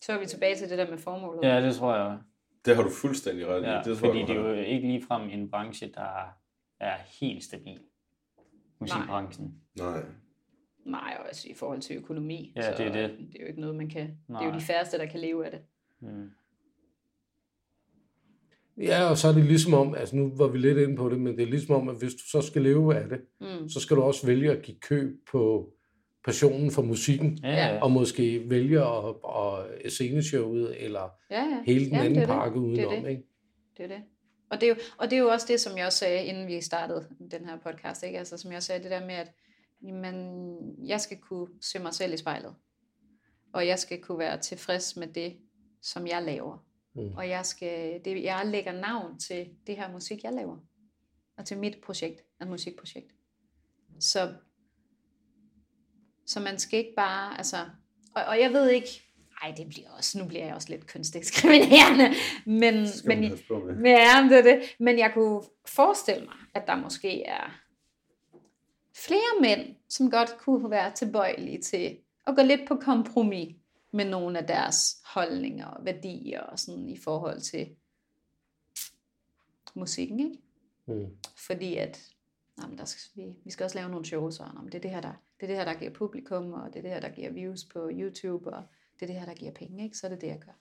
så er vi tilbage til det der med formålet. Ja, det tror jeg. Det har du fuldstændig ret i. Ja, det tror fordi jeg, det er jo ikke ligefrem en branche, der er helt stabil musikbranchen. Nej. Nej, og altså i forhold til økonomi. Ja, så det er det. Det er jo ikke noget, man kan... Nej. Det er jo de færreste, der kan leve af det. Mm. Ja, og så er det ligesom om, altså nu var vi lidt inde på det, men det er ligesom om, at hvis du så skal leve af det, mm. så skal du også vælge at give køb på passionen for musikken, ja, ja. og måske vælge at, at sceneshowet, eller ja, ja. hele den ja, anden pakke udenom. Det er det. Ikke? Det er det. Og det, er jo, og det er jo også det, som jeg også sagde, inden vi startede den her podcast, ikke? Altså, som jeg sagde, det der med, at jamen, jeg skal kunne se mig selv i spejlet. Og jeg skal kunne være tilfreds med det, som jeg laver. Mm. Og jeg, skal, det, jeg lægger navn til det her musik, jeg laver. Og til mit projekt, et musikprojekt. Så, så man skal ikke bare, altså, og, og jeg ved ikke, ej, det bliver også, nu bliver jeg også lidt kønsdiskriminerende, men, men, ja, det er det. men jeg kunne forestille mig, at der måske er flere mænd, som godt kunne være tilbøjelige til at gå lidt på kompromis med nogle af deres holdninger og værdier og sådan i forhold til musikken, ikke? Mm. Fordi at jamen, der skal, vi, vi skal også lave nogle shows, og jamen, det, er det, her, der, det er det her, der giver publikum, og det er det her, der giver views på YouTube, og det er det her, der giver penge, ikke? så er det det, jeg gør.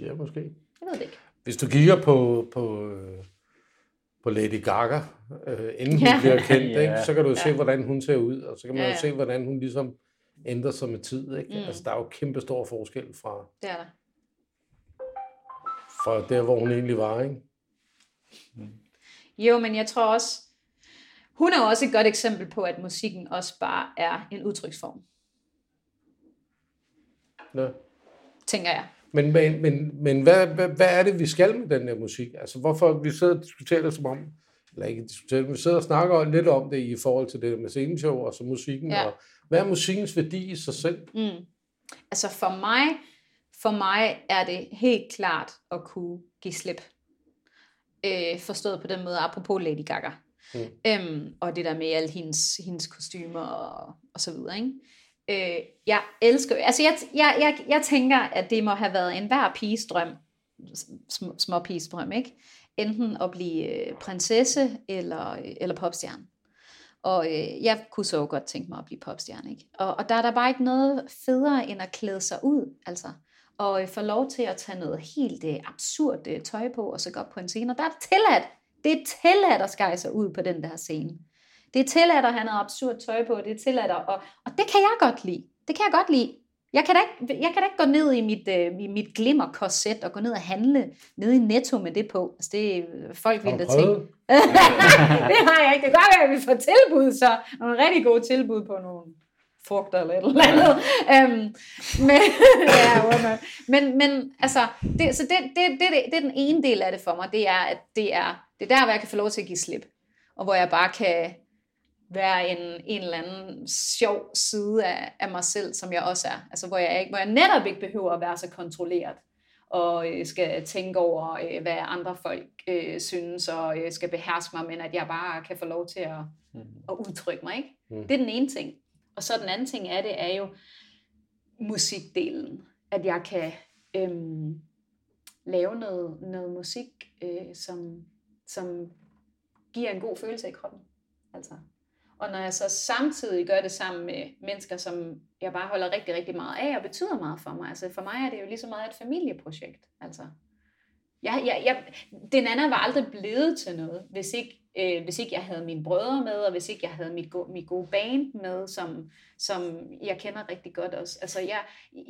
Ja, måske. Jeg ved det ikke. Hvis du kigger på, på, på Lady Gaga, øh, inden ja. hun bliver kendt, ja. ikke, så kan du ja. se, hvordan hun ser ud, og så kan man ja, ja. jo se, hvordan hun ligesom ændrer sig med tid. Ikke? Mm. Altså, der er jo kæmpe stor forskel fra, det er der. fra der, hvor hun egentlig var. Ikke? Mm. Jo, men jeg tror også, hun er også et godt eksempel på, at musikken også bare er en udtryksform. ja. tænker jeg. Men, men, men, men hvad, hvad, hvad er det, vi skal med den der musik? Altså, hvorfor vi sidder og diskuterer det som om, eller ikke diskuterer men vi sidder og snakker lidt om det i forhold til det med sceneshow og så musikken. Ja. Og, hvad er musikkens værdi i sig selv? Mm. Altså for mig, for mig er det helt klart at kunne give slip. Øh, forstået på den måde, apropos Lady Gaga. Mm. Øhm, og det der med alle hendes, hendes kostymer og, og så videre. Ikke? Øh, jeg elsker, altså jeg, jeg, jeg, jeg tænker, at det må have været en hver piges drøm, sm, små piges drøm, ikke? Enten at blive øh, prinsesse eller, øh, eller popstjerne. Og øh, jeg kunne så godt tænke mig at blive popstjerne, ikke? Og, og der er der bare ikke noget federe, end at klæde sig ud, altså. Og øh, få lov til at tage noget helt øh, absurd øh, tøj på, og så gå op på en scene. Og der er det tilladt, det er tilladt at sig ud på den der scene. Det er tilladt at have noget absurd tøj på, det er tilladt at, og, og det kan jeg godt lide. Det kan jeg godt lide. Jeg kan da ikke, jeg kan da ikke gå ned i mit, uh, i mit glimmerkorset og gå ned og handle nede i Netto med det på. Altså det folk vil da tænke. det har jeg ikke. Det kan godt være, at vi får tilbud, så nogle rigtig gode tilbud på nogle frugter eller et eller andet. um, men, ja, men, men altså, det, så det, det, det, det, det er den ene del af det for mig. Det er, at det er, det er der, hvor jeg kan få lov til at give slip. Og hvor jeg bare kan være en, en eller anden sjov side af, af mig selv, som jeg også er. Altså hvor jeg, ikke, hvor jeg netop ikke behøver at være så kontrolleret og øh, skal tænke over, øh, hvad andre folk øh, synes, og øh, skal beherske mig, men at jeg bare kan få lov til at, mm. at udtrykke mig. Ikke? Mm. Det er den ene ting. Og så den anden ting af det er jo musikdelen. At jeg kan øhm, lave noget, noget musik, øh, som, som giver en god følelse i kroppen. Altså, og når jeg så samtidig gør det sammen med mennesker, som jeg bare holder rigtig, rigtig meget af og betyder meget for mig. Altså for mig er det jo lige så meget et familieprojekt. Altså, jeg, jeg, jeg, den anden var aldrig blevet til noget, hvis ikke, øh, hvis ikke jeg havde mine brødre med, og hvis ikke jeg havde mit, go, mit gode band med, som, som jeg kender rigtig godt også. Altså jeg,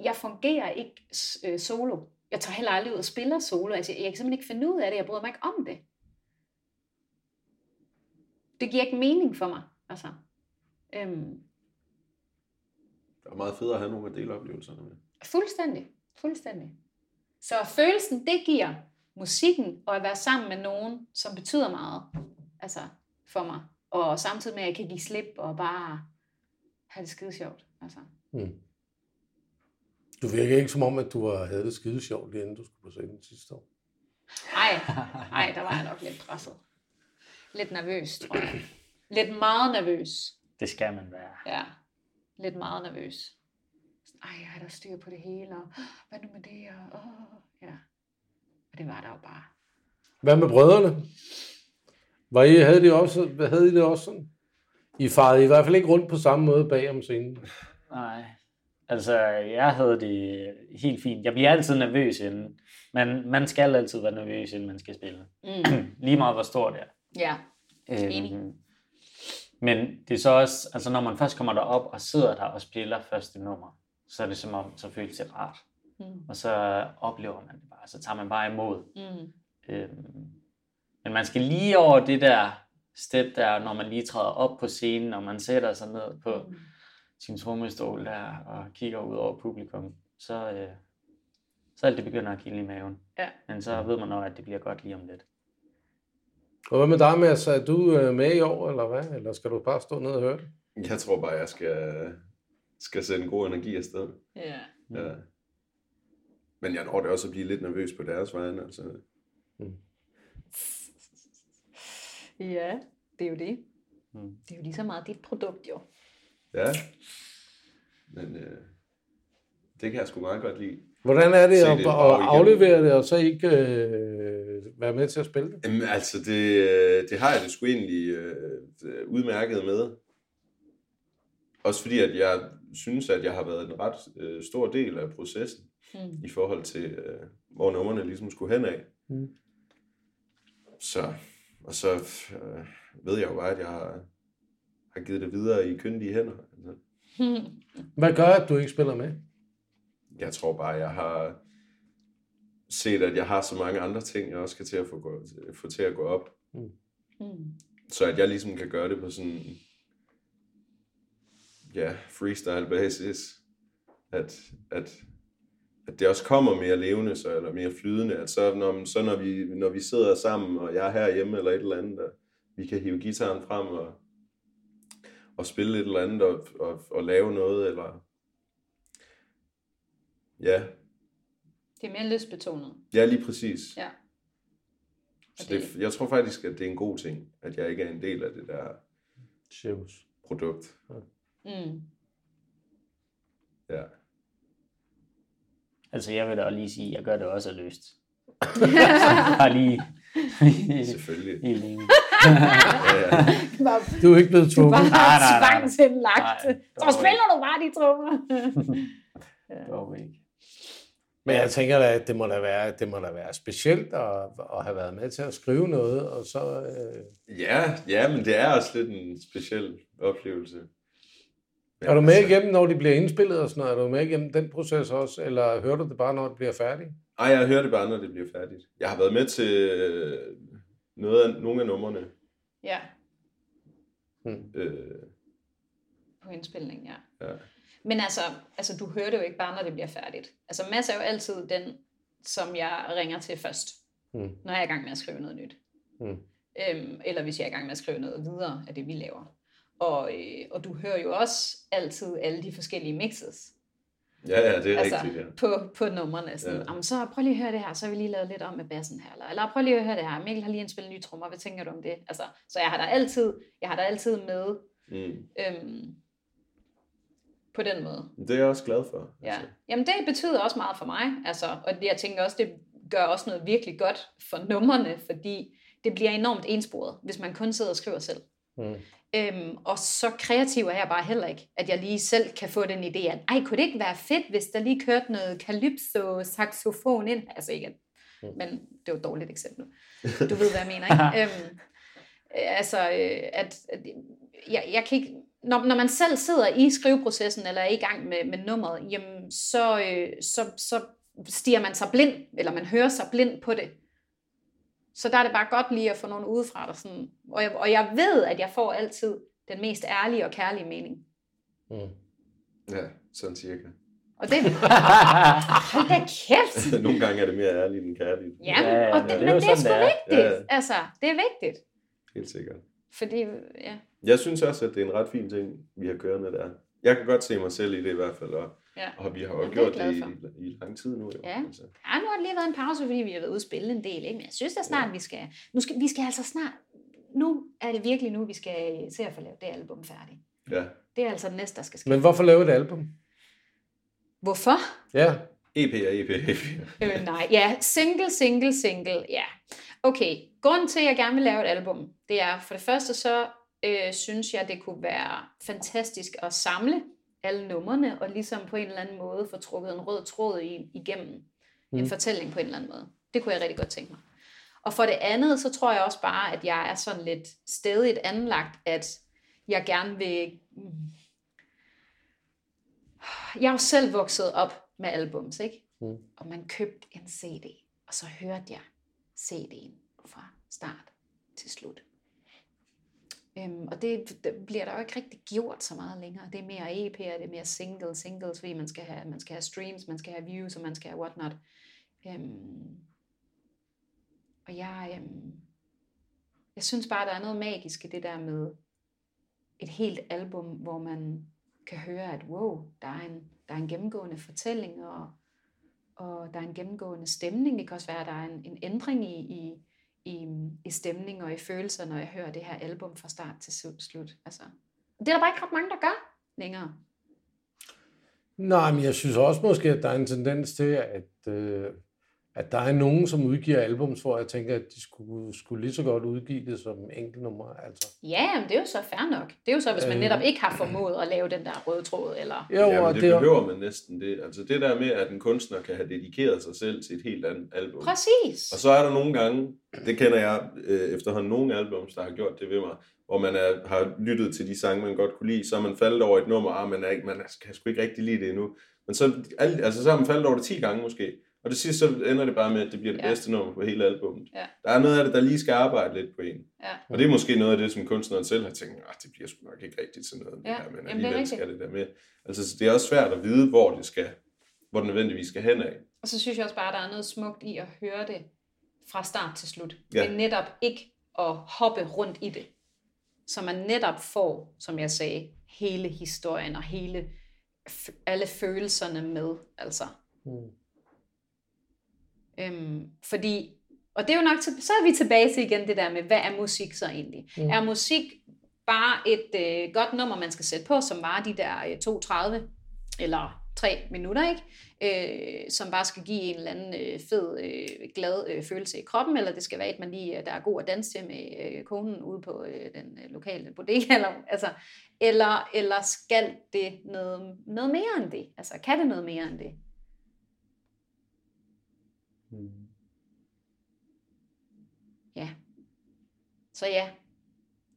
jeg fungerer ikke øh, solo. Jeg tager heller aldrig ud og spiller solo. Altså, jeg kan simpelthen ikke finde ud af det. Jeg bryder mig ikke om det. Det giver ikke mening for mig. Altså, øhm, det er meget fedt at have nogle af deleoplevelserne med. Fuldstændig. Fuldstændig. Så følelsen, det giver musikken og at være sammen med nogen, som betyder meget altså, for mig. Og samtidig med, at jeg kan give slip og bare have det skide sjovt. Altså. Mm. Du virker ikke som om, at du havde det skide sjovt, lige inden du skulle på scenen sidste år. Nej, nej, der var jeg nok lidt presset. Lidt nervøs, tror jeg. Lidt meget nervøs. Det skal man være. Ja, lidt meget nervøs. Ej, jeg har da styr på det hele, og hvad nu med det, og åh, ja. Og det var der jo bare. Hvad med brødrene? Var I, havde, de også, havde I det også sådan? I farede i hvert fald ikke rundt på samme måde bag om scenen. Nej, altså jeg havde det helt fint. Jeg bliver altid nervøs inden. Men man skal altid være nervøs, inden man skal spille. Mm. Lige meget hvor stor det er. Ja, enig. Øhm, men det er så også, altså når man først kommer derop og sidder der og spiller første nummer, så er det som om, så føles det rart. Mm. Og så oplever man det bare, så tager man bare imod. Mm. Øhm, men man skal lige over det der step der, når man lige træder op på scenen, og man sætter sig ned på mm. sin trommestol der, og kigger ud over publikum, så, øh, så alt det begynder at kilde i maven. Ja. Men så ved man også, at det bliver godt lige om lidt. Og hvad med dig, Mads? Er du øh, med i år, eller hvad? Eller skal du bare stå ned og høre det? Jeg tror bare, jeg skal, skal sætte en god energi afsted. Ja. ja. Men jeg når det også at blive lidt nervøs på deres vegne. Altså. Mm. Ja, det er jo det. Mm. Det er jo lige så meget dit produkt, jo. Ja, men øh, det kan jeg sgu meget godt lide. Hvordan er det at, at aflevere det, og så ikke øh, være med til at spille det? Jamen, altså, det, øh, det har jeg det sgu egentlig øh, udmærket med. Også fordi, at jeg synes, at jeg har været en ret øh, stor del af processen mm. i forhold til, øh, hvor nummerne ligesom skulle hen af. Mm. Så, og så øh, ved jeg jo bare, at jeg har, har givet det videre i kyndige hænder. Altså. Hvad gør, at du ikke spiller med? Jeg tror bare, jeg har set, at jeg har så mange andre ting, jeg også skal til at få, gå, få til at gå op. Mm. Mm. Så at jeg ligesom kan gøre det på sådan, ja, freestyle basis. At, at at det også kommer mere levende, så, eller mere flydende, at så når, så når, vi, når vi sidder sammen, og jeg er herhjemme eller et eller andet, at vi kan hive gitaren frem og, og spille et eller andet og, og, og lave noget, eller ja. Det er mere lystbetonet. Ja, lige præcis. Ja. Så det, jeg tror faktisk, at det er en god ting, at jeg ikke er en del af det der Shows. produkt. Mm. Ja. Altså, jeg vil da lige sige, at jeg gør det også af lyst. Bare lige... Selvfølgelig. Helt enig. Ja, ja. Du er ikke blevet Du er bare tvangsindlagt. Så spiller du bare de trommer. Dog ikke. Men jeg tænker da, at det må da være, det må da være specielt at, at have været med til at skrive noget, og så... Øh, Ja, ja, men det er også lidt en speciel oplevelse. Men er du med altså- igennem, når de bliver indspillet og sådan noget? Er du med igennem den proces også, eller hører du det bare, når det bliver færdigt? Ej, jeg hører det bare, når det bliver færdigt. Jeg har været med til øh, noget af, nogle af numrene. Ja, Øh, på indspilningen, ja. ja. Men altså, altså, du hører det jo ikke bare, når det bliver færdigt. Altså, Mads er jo altid den, som jeg ringer til først, Mm. når jeg er i gang med at skrive noget nyt. Mm. Øhm, eller hvis jeg er i gang med at skrive noget videre af det, vi laver. Og, øh, og du hører jo også altid alle de forskellige mixes ja, ja, det er altså, rigtigt, ja. på, på numrene. Sådan, Ja. så prøv lige at høre det her, så har vi lige lavet lidt om med bassen her. Eller, eller prøv lige at høre det her, Mikkel har lige indspillet nye trommer, hvad tænker du om det? Altså, så jeg har der altid, jeg har der altid med Mm. øhm, på den måde. Det er jeg også glad for. Ja. Altså. Jamen det betyder også meget for mig, altså, og jeg tænker også, det gør også noget virkelig godt for numrene, fordi det bliver enormt ensporet, hvis man kun sidder og skriver selv. Mm. Øhm, og så kreativ er jeg bare heller ikke, at jeg lige selv kan få den idé, at ej, kunne det ikke være fedt, hvis der lige kørte noget calypso saxofon ind? Altså ikke, Mm. men det var et dårligt eksempel. Du ved, hvad jeg mener, ikke? øhm, øh, altså, øh, at, at jeg, jeg kan ikke, når, når man selv sidder i skriveprocessen, eller er i gang med, med nummeret, jamen, så, øh, så, så stiger man sig blind, eller man hører sig blind på det. Så der er det bare godt lige at få nogen udefra, der sådan, og, jeg, og jeg ved, at jeg får altid den mest ærlige og kærlige mening. Mm. Ja, sådan cirka. Og det, hold da kæft! Nogle gange er det mere ærligt end kærligt. Ja, Ja, ja, og men det, det er det er sgu det er. vigtigt. Ja, ja. Altså, det er vigtigt. Helt sikkert. Fordi, ja. Jeg synes også, at det er en ret fin ting, vi har kørende der. Jeg kan godt se mig selv i det i hvert fald, og, Ja. og vi har Ja, jo det jeg gjort det i, i lang tid nu. Jo. Ja. Altså. Ja, nu har det lige været en pause, fordi vi har været ude at spille en del, ikke? men jeg synes da snart, vi skal, nu skal, vi skal altså snart, nu er det virkelig nu, vi skal se at få lavet det album færdigt. Ja. Det er altså det næste, der skal ske. Men hvorfor lave et album? Hvorfor? Ja, EP er EP, EP. Øh, nej, ja, single, single, single, ja. Okay, grunden til, at jeg gerne vil lave et album, det er for det første så øh, synes jeg, det kunne være fantastisk at samle alle numrene, og ligesom på en eller anden måde få trukket en rød tråd i, igennem mm. en fortælling på en eller anden måde. Det kunne jeg rigtig godt tænke mig. Og for det andet, så tror jeg også bare, at jeg er sådan lidt stedigt anlagt, at jeg gerne vil... mm, Jeg er jo selv vokset op med albums, ikke? Mm. Og man købte en CD, og så hørte jeg CD'en fra start til slut. Øhm, og det, det bliver der jo ikke rigtig gjort så meget længere. Det er mere EP'er, det er mere single, singles, fordi man skal have, man skal have streams, man skal have views, og man skal have whatnot. Øhm, og jeg, øhm, jeg synes bare, der er noget magisk i det der med et helt album, hvor man kan høre, at wow, der er en, der er en gennemgående fortælling, og, og der er en gennemgående stemning. Det kan også være, at der er en, en ændring i, i, i, i stemning og i følelser, når jeg hører det her album fra start til slu- slut. Altså, det er der bare ikke ret mange, der gør længere. Nej, men jeg synes også måske, at der er en tendens til, at, øh, at der er nogen, som udgiver albums, hvor jeg tænker, at de skulle, skulle lige så godt udgive det som enkeltnummer. Altså. Ja, men det er jo så fair nok. Det er jo så, hvis man Øh. netop ikke har formået at lave den der røde tråd, eller... Jo, Jamen, og det, det, behøver man næsten det. Altså det der med, at en kunstner kan have dedikeret sig selv til et helt andet album. Præcis. Og så er der nogle gange, det kender jeg øh, efterhånden nogle albums, der har gjort det ved mig, hvor man er, har lyttet til de sange, man godt kunne lide, så er man faldet over et nummer, og man, er ikke, man er, kan sgu ikke rigtig lide det endnu. Men så, alt, altså, så har man faldet over det 10 gange måske. Og det sidste, så ender det bare med, at det bliver det Ja. bedste nummer på hele albummet. Ja. Der er noget af det, der lige skal arbejde lidt på en. Ja. Og det er måske noget af det, som kunstneren selv har tænkt, at det bliver sgu nok ikke rigtigt sådan noget, Ja, det her, men jamen, det alligevel skal det der med. Altså, så det er også svært at vide, hvor det skal hvor den nødvendigvis skal hen af. Og så synes jeg også bare, at der er noget smukt i at høre det fra start til slut. Ja. Men netop ikke at hoppe rundt i det. Så man netop får, som jeg sagde, hele historien og hele alle følelserne med. Altså. Mm. Øhm, fordi, og det er jo nok, til, så er vi tilbage til igen det der med, hvad er musik så egentlig? Mm. Er musik bare et øh, godt nummer, man skal sætte på, som var de der øh, 2.30 eller 3 minutter, ikke? Øh, som bare skal give en eller anden øh, fed, øh, glad øh, følelse i kroppen, eller det skal være et, man lige, øh, der er god at danse til med øh, konen ude på øh, den øh, lokale bodega, eller, altså, eller, eller skal det noget, noget mere end det? Altså, kan det noget mere end det? Hmm. Ja. Så ja,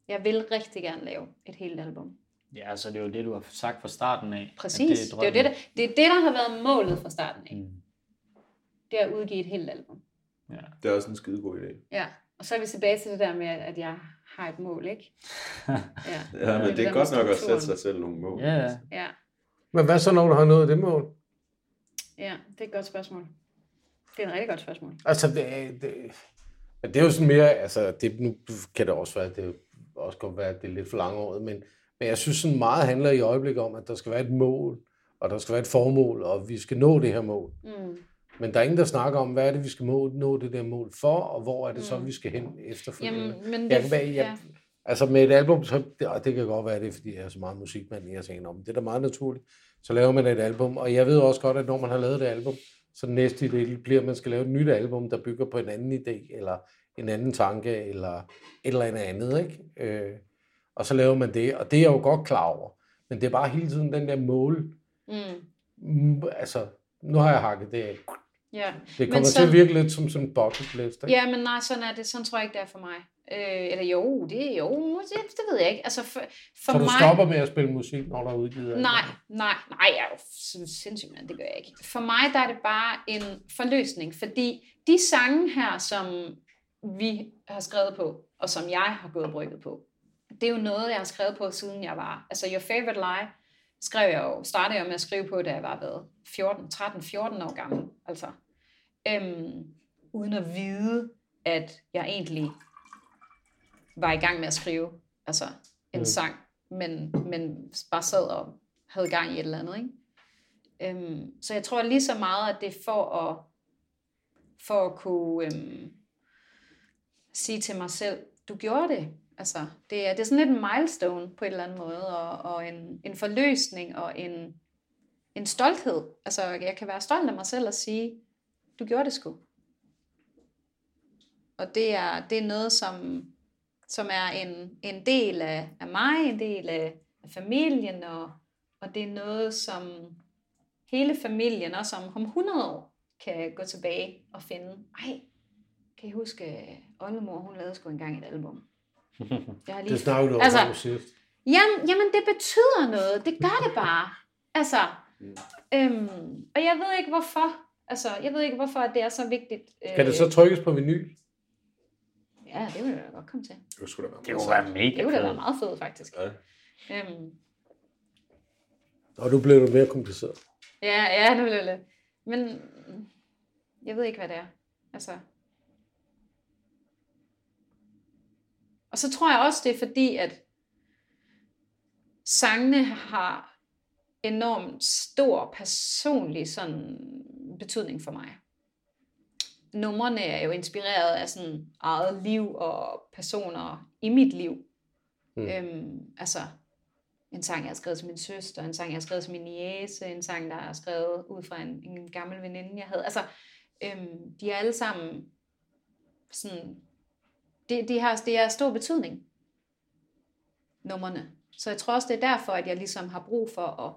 jeg vil rigtig gerne lave et helt album. Ja, altså det er jo det, du har sagt fra starten af. Præcis, det er, det, er det, der, det er det, der har været målet fra starten af. Mm. Det er at udgive et helt album. Ja. Det er også en skide god idé. Ja, og så er vi tilbage til det der med, at jeg har et mål, ikke? Ja, ja men det, det er godt nok at sætte sig selv nogle mål. Ja. ja. Men hvad så, når du har nået det mål? Ja, det er et godt spørgsmål. Det er et rigtig godt spørgsmål. Altså, det, det, det er jo sådan mere, altså, det, nu kan det også være, det også godt være, at det er lidt for langt men men jeg synes, sådan meget handler i øjeblikket om, at der skal være et mål, og der skal være et formål, og vi skal nå det her mål. Mm. Men der er ingen, der snakker om, hvad er det, vi skal må, nå det der mål for, og hvor er det mm. så, vi skal hen efterfølgende. Jamen, men det, jeg kan være, jeg, ja. Altså med et album, så, og det kan godt være, det er, fordi jeg er så meget musikmand, jeg tænker, om det er da meget naturligt. Så laver man et album, og jeg ved også godt, at når man har lavet det album, så næste idé bliver, at man skal lave et nyt album, der bygger på en anden idé, eller en anden tanke, eller et eller andet andet. Ikke? Øh, og så laver man det, og det er jeg jo godt klar over. Men det er bare hele tiden den der mål. Mm. altså, nu har jeg hakket det af. Ja. Det kommer så, til at virke lidt som sådan en bucket list. Ikke? Ja, men nej, sådan er det. Sådan tror jeg ikke, det er for mig. Øh, eller jo, det er jo, det, det ved jeg ikke. Altså for, for så du mig... stopper med at spille musik, når der er udgivet? Nej, nej, nej, jeg er jo sindssygt, men det gør jeg ikke. For mig der er det bare en forløsning, fordi de sange her, som vi har skrevet på, og som jeg har gået og brygget på, det er jo noget, jeg har skrevet på, siden jeg var... Altså, Your Favorite Lie skrev jeg jo, startede jeg med at skrive på, da jeg var været 14, 13, 14 år gammel. Altså, øhm, uden at vide, at jeg egentlig var i gang med at skrive altså, en mm. sang, men, men bare sad og havde gang i et eller andet. Ikke? Øhm, så jeg tror lige så meget, at det er for at, for at kunne øhm, sige til mig selv, du gjorde det. Altså, det, er, det er sådan lidt en milestone på en eller anden måde, og, og en, en forløsning og en, en stolthed. Altså, jeg kan være stolt af mig selv og sige, du gjorde det sgu. Og det er, det er noget, som, som er en, en del af, af mig, en del af, af familien, og, og det er noget, som hele familien, også om, om 100 år, kan gå tilbage og finde, ej, kan I huske, oldemor, hun lavede sgu engang et album. Jeg har lige... Det snakker du altså, om sidst. Jamen, jamen, det betyder noget. Det gør det bare. Altså, mm. øhm, og jeg ved ikke hvorfor. Altså, jeg ved ikke hvorfor det er så vigtigt. Øh... Kan det så trykkes på vinyl? Ja, det vil jeg godt komme til. Det skulle da være, det være mega Det ville da være meget fedt, faktisk. Ja. Øhm. Og nu bliver det mere kompliceret. Ja, ja, det bliver det. Men jeg ved ikke, hvad det er. Altså, Og så tror jeg også, det er fordi, at sangene har enormt stor personlig sådan betydning for mig. Numrene er jo inspireret af sådan eget liv og personer i mit liv. Mm. Øhm, altså en sang, jeg har skrevet til min søster, en sang, jeg har skrevet til min niece, en sang, der er skrevet ud fra en, en gammel veninde, jeg havde. Altså, øhm, de er alle sammen sådan det, de har, det har stor betydning, nummerne. Så jeg tror også, det er derfor, at jeg ligesom har brug for at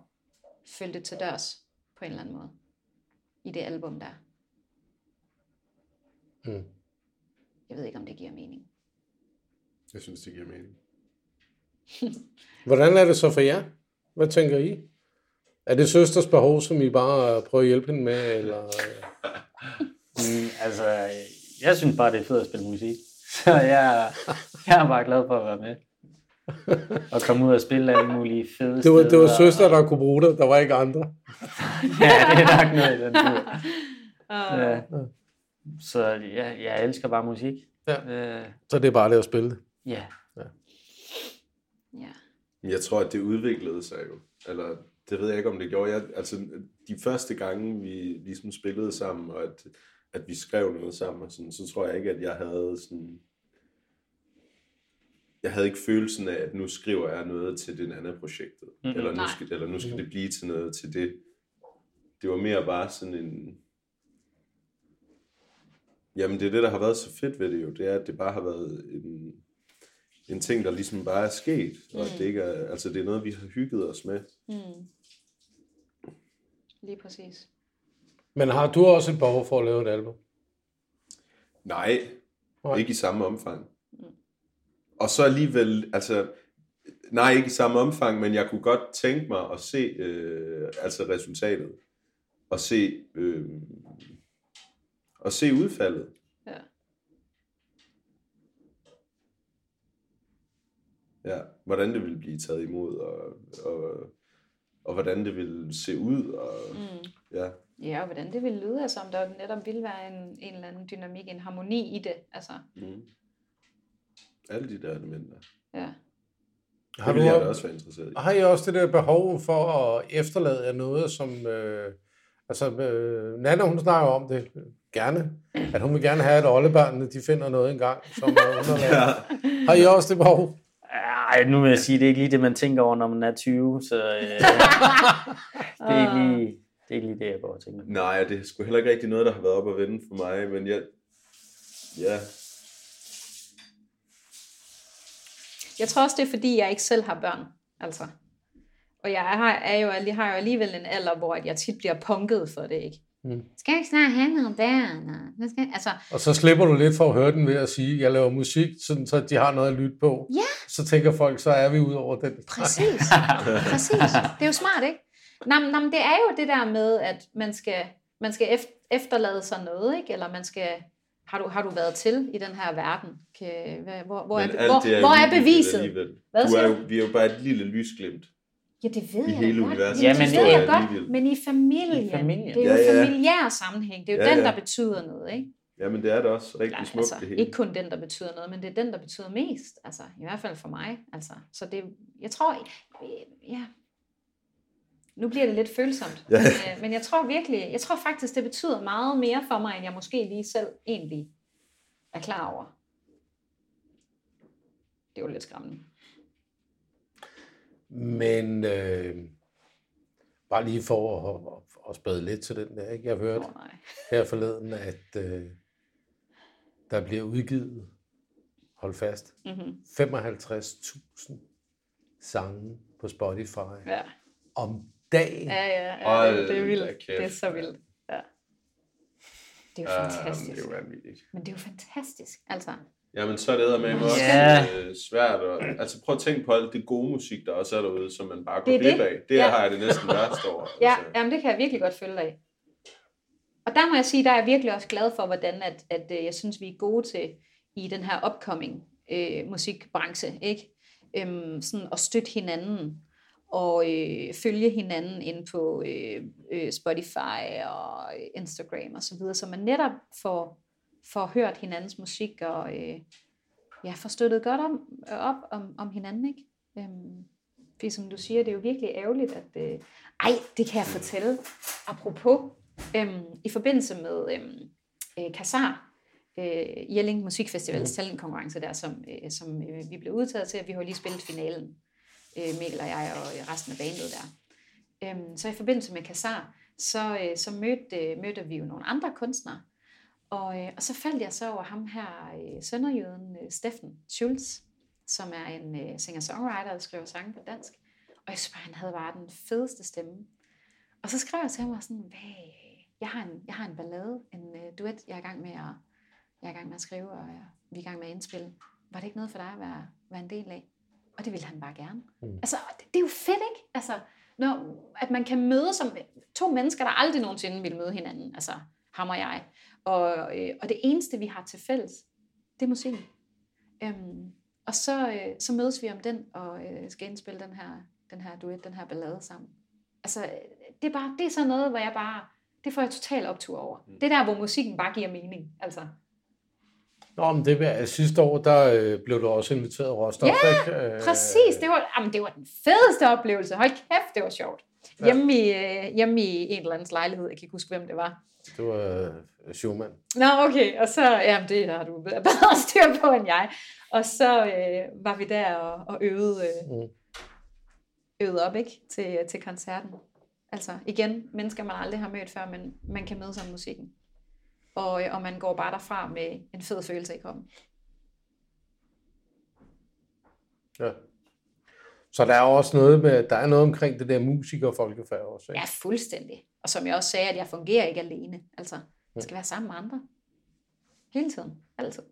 følge det til dørs på en eller anden måde i det album der. Mm. Jeg ved ikke, om det giver mening. Jeg synes, det giver mening. Hvordan er det så for jer? Hvad tænker I? Er det søsters behov, som I bare prøver at hjælpe hende med? Eller? mm, altså, jeg synes bare, det er fedt at spille musik. Så jeg, jeg er bare glad for at være med. og komme ud og spille alle mulige fede Det var, det var steder, søster, der kunne bruge det. Der var ikke andre. ja, det er nok noget i den tur. Ja. Så ja, jeg elsker bare musik. Ja. Øh, Så det er bare det at spille det. ja. Ja. Jeg tror, at det udviklede sig jo. Eller det ved jeg ikke, om det gjorde. Jeg, altså, de første gange, vi ligesom spillede sammen, og at, at vi skrev noget sammen, og sådan, så tror jeg ikke, at jeg havde sådan... Jeg havde ikke følelsen af, at nu skriver jeg noget til det andet projektet. Mhm. Eller, nu skal, eller nu skal det blive til noget til det. Det var mere bare sådan en... Jamen, det er det, der har været så fedt ved det jo. Det er, at det bare har været en, en ting, der ligesom bare er sket. Og at det ikke er, altså det er noget, vi har hygget os med. Mm. Lige præcis. Men har du også et behov for at lave et album? Nej, Nej. ikke i samme omfang. Og så alligevel, altså, nej, ikke i samme omfang, men jeg kunne godt tænke mig at se øh, altså resultatet. Og se, øh, og se udfaldet. Ja. Ja, hvordan det ville blive taget imod, og, og, og hvordan det ville se ud. Og, Mm. ja. Ja, og hvordan det ville lyde, altså om der netop ville være en, en eller anden dynamik, en harmoni i det. Altså, Mm. Alle de der elementer. ja. Det Har, ville jeg da du, også være interesseret i. har I også det der behov for at efterlade noget, som... Øh, altså, øh, Nana, hun snakker om det gerne, at hun vil gerne have, at oldebørnene, de finder noget engang, som er underlag. Ja. Har I også det behov? Ej, nu vil jeg sige, det er ikke lige det, man tænker over, når man er 20, så øh, det, er ikke lige, det er ikke lige det, jeg går og tænker. Nej, det er sgu heller ikke rigtig noget, der har været op at vende for mig, men jeg, ja, Jeg tror også, det er fordi, jeg ikke selv har børn. Altså. Og jeg har, er jo, jeg har jo alligevel en alder, hvor jeg tit bliver punket for det, ikke? Mm. Skal jeg ikke snart have nogle børn? og Skal, altså, Og så slipper du lidt for at høre den ved at sige, at jeg laver musik, sådan, så de har noget at lytte på. Ja. Så tænker folk, så er vi ud over den. Præcis. Præcis. Det er jo smart, ikke? Nå, nå, det er jo det der med, at man skal, man skal ef- efterlade sig noget, ikke? Eller man skal... Har du, har du været til i den her verden? Kan, hvor, hvor, er, hvor, er hvor er beviset? Hvad du er jo, vi er jo bare et lille lysglimt. Ja, det ved I jeg hele godt. universet. Jamen, Jamen, det ved er jeg godt, men i familien. I familien. Det er jo Ja, ja. familiær sammenhæng. Det er jo Ja, den, ja. der betyder noget, ikke? Jamen, det er det også rigtig Nej, smukt, altså, det hele. ikke kun den, der betyder noget, men det er den, der betyder mest. Altså, i hvert fald for mig. Altså, så det, jeg tror, øh, ja, nu bliver det lidt følsomt, Ja. men, øh, men jeg tror virkelig, jeg tror faktisk, det betyder meget mere for mig, end jeg måske lige selv egentlig er klar over. Det er jo lidt skræmmende. Men øh, bare lige for at, at, at spade lidt til den der, ikke? Jeg hørte nej. her forleden, at øh, der bliver udgivet, hold fast, Mm-hmm. 55.000 sange på Spotify Ja. om dagen. Ja, ja, ja det, det er vildt. kæft, Det er så vildt. Ja. Det er jo fantastisk. det er jo vanvittigt. Men det er jo fantastisk. Altså, Jamen, så er det med også Ja. øh, svært. At, altså, prøv at tænke på alt det gode musik, der også er derude, som man bare går Det glip det. af. Det Ja. har jeg det næsten værst over. Ja, Altså. jamen det kan jeg virkelig godt følge dig af. Og der må jeg sige, der er jeg virkelig også glad for, hvordan at, at øh, jeg synes, vi er gode til i den her upcoming øh, musikbranche, ikke? Øhm, sådan at støtte hinanden og øh, følge hinanden ind på øh, øh, Spotify og Instagram og så videre, så man netop får, får hørt hinandens musik og øh, ja, får støttet godt om, op om, om hinanden, ikke? Øhm, fordi som du siger, det er jo virkelig ærgerligt, at... Øh, ej, det kan jeg fortælle. Apropos, øhm, i forbindelse med øhm, øh, Kassar, øh, Jelling Musikfestivals talentkonkurrence der, som, øh, som øh, vi blev udtaget til, at vi har lige spillet finalen, øh, Mikkel og jeg og resten af bandet der. Øhm, så i forbindelse med Kassar, så, øh, så mødte, øh, mødte vi jo nogle andre kunstnere, og, øh, og så faldt jeg så over ham her, øh, sønderjyden øh, Steffen Schulz, som er en øh, singer-songwriter, der skriver sange på dansk. Og jeg synes bare, han havde bare den fedeste stemme. Og så skrev jeg til ham og sådan, hvad, jeg har en, jeg har en ballade, en øh, duet, jeg er i gang med at, jeg er i gang med at skrive, og jeg, vi er i gang med at indspille. Var det ikke noget for dig at være, være en del af? Og det ville han bare gerne. Mm. Altså, det, det er jo fedt, ikke? Altså, når, at man kan møde som to mennesker, der aldrig nogensinde ville møde hinanden. Altså, ham og jeg. Og, øh, og det eneste, vi har til fælles, det er musikken. Øhm, og så, øh, så mødes vi om den, og øh, skal indspille den her, den her duet, den her ballade sammen. Altså, øh, det er bare, det er sådan noget, hvor jeg bare, det får jeg total optur over. Mm. Det er der, hvor musikken bare giver mening, altså. Nå, men det var, sidste år, der øh, blev du også inviteret Rostock, Ja, ikke? Øh, Præcis, det var, jamen, det var den fedeste oplevelse. Hold kæft, det var sjovt. Ja. Hjemme i, øh, hjemme i en eller andens lejlighed, jeg kan ikke huske, hvem det var. Det var øh, Schumann. Nå, okay, og så, jamen det har du bedre styr på end jeg. Og så øh, var vi der og, og øvede, øh, Mm. øvede op, ikke, til, til koncerten. Altså, igen, mennesker, man aldrig har mødt før, men man kan møde sig om musikken. Og, øh, og man går bare derfra med en fed følelse i kroppen. Ja. Så der er også noget med, der er noget omkring det der musiker folkefærd også, ikke? Ja, fuldstændig. Og som jeg også sagde, at jeg fungerer ikke alene. Altså, jeg skal være sammen med andre. Hele tiden. Altid.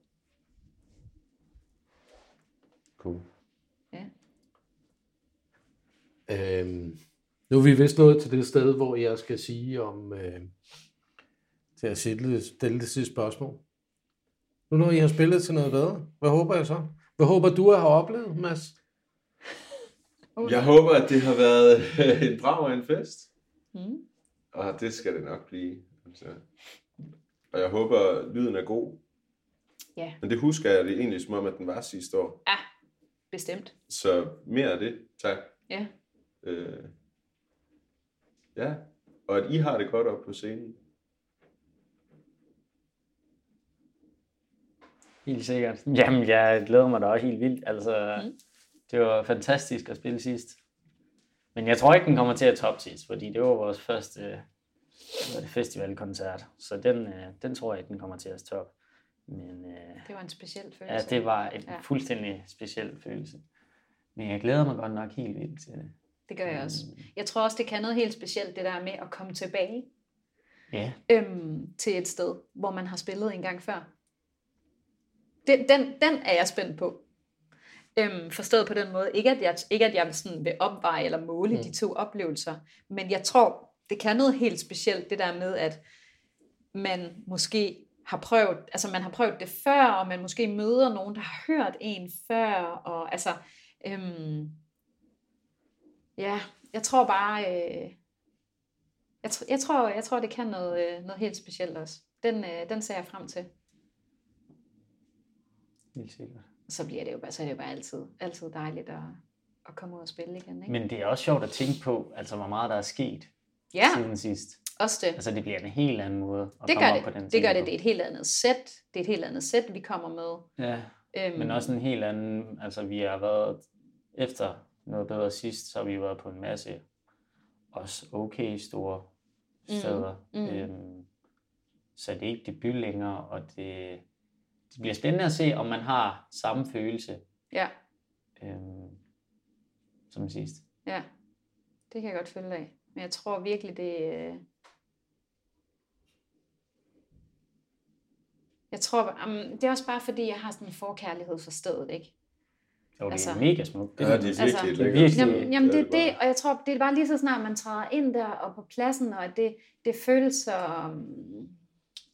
Cool. Ja. Øhm, nu er vi vist nået til det sted, hvor jeg skal sige om, øh, til at stille, stille det sidste spørgsmål. Nu når I har spillet til noget bedre, hvad håber jeg så? Hvad håber du at have oplevet, Mads? Jeg håber, at det har været en brag og en fest. Mm. Og det skal det nok blive. Altså. Og jeg håber, lyden er god. Ja. Men det husker jeg det egentlig som om, at den var sidste år. Ja, bestemt. Så mere af det, tak. Ja. Øh, ja, og at I har det godt op på scenen. Helt sikkert. Jamen, jeg glæder mig da også helt vildt. Altså, Mm. Det var fantastisk at spille sidst. Men jeg tror ikke, den kommer til at top sidst, fordi det var vores første øh, var det, festivalkoncert. Så den, øh, den tror jeg ikke, den kommer til at top. Men øh, Det var en speciel følelse. ja, det var en ja. fuldstændig speciel følelse. Men jeg glæder mig godt nok helt vildt til det. Det gør jeg også. Jeg tror også, det kan noget helt specielt, det der med at komme tilbage Ja, øhm, til et sted, hvor man har spillet en gang før. Den, den, den er jeg spændt på. Øhm, forstået på den måde. Ikke at jeg, ikke at jeg sådan vil opveje eller måle mm. de to oplevelser, men jeg tror, det kan noget helt specielt, det der med, at man måske har prøvet, altså man har prøvet det før, og man måske møder nogen, der har hørt en før, og altså, øhm, ja, jeg tror bare, øh, jeg, tr- jeg, tror, jeg tror, det kan noget, øh, noget helt specielt også. Den, øh, den ser jeg frem til. helt sikkert. Så bliver det jo bare, så er det jo bare altid, altid dejligt at, at komme ud og spille igen. Ikke? Men det er også sjovt at tænke på, altså hvor meget der er sket ja, siden sidst. også det. Altså det bliver en helt anden måde at Det komme gør op på den det. Det gør det. Det er et helt andet sæt. Det er et helt andet sæt, vi kommer med. Ja, Øhm, men også en helt anden, altså vi har været, efter noget bedre sidst, så har vi været på en masse også okay store steder. mm. Mm. Øhm, så det er ikke debut længere, og det, det bliver spændende at se, om man har samme følelse Ja, øhm, som sidst. ja. Det kan jeg godt følge af. Men jeg tror virkelig, det... øh, Jeg tror, um, det er også bare fordi, jeg har sådan en forkærlighed for stedet, ikke? Jo, det Altså- er mega smukt. Ja, det er Altså- virkelig Det er virkelig- Jamen, jamen det er bare. det, og jeg tror, det er bare lige så snart, man træder ind der og på pladsen, og at det, det føles så... Um,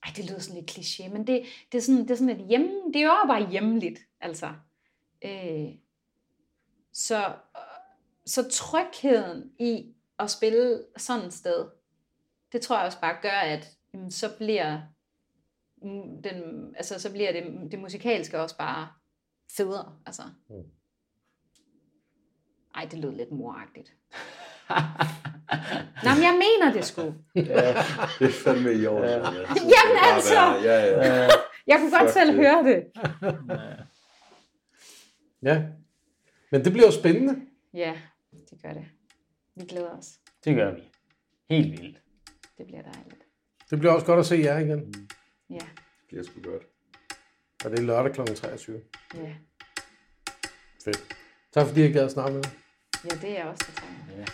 ej, det lyder sådan lidt kliché, men det, det, er sådan, det er sådan et hjemme... Det er jo bare hjemligt, altså. Øh, så, så trygheden i at spille sådan et sted, det tror jeg også bare gør, at jamen, så bliver den, altså, så bliver det, det musikalske også bare federe. Altså. Mm. Ej, det lød lidt moragtigt. Nå, men jeg mener det sgu. Det er fandme i orden. Ja. Ja. Jamen altså! Ja, ja. Jeg kunne godt Fuck selv det. høre det. Ja. Men det bliver jo spændende. Ja, det gør det. Vi glæder os. Det gør vi. Helt vildt. Det bliver dejligt. Det bliver også godt at se jer igen. Ja, Det bliver sgu godt. Og det er lørdag kl. 23. ja. Fedt. Tak fordi jeg gad at snakke med dig. Ja, det er også det, tager. Ja.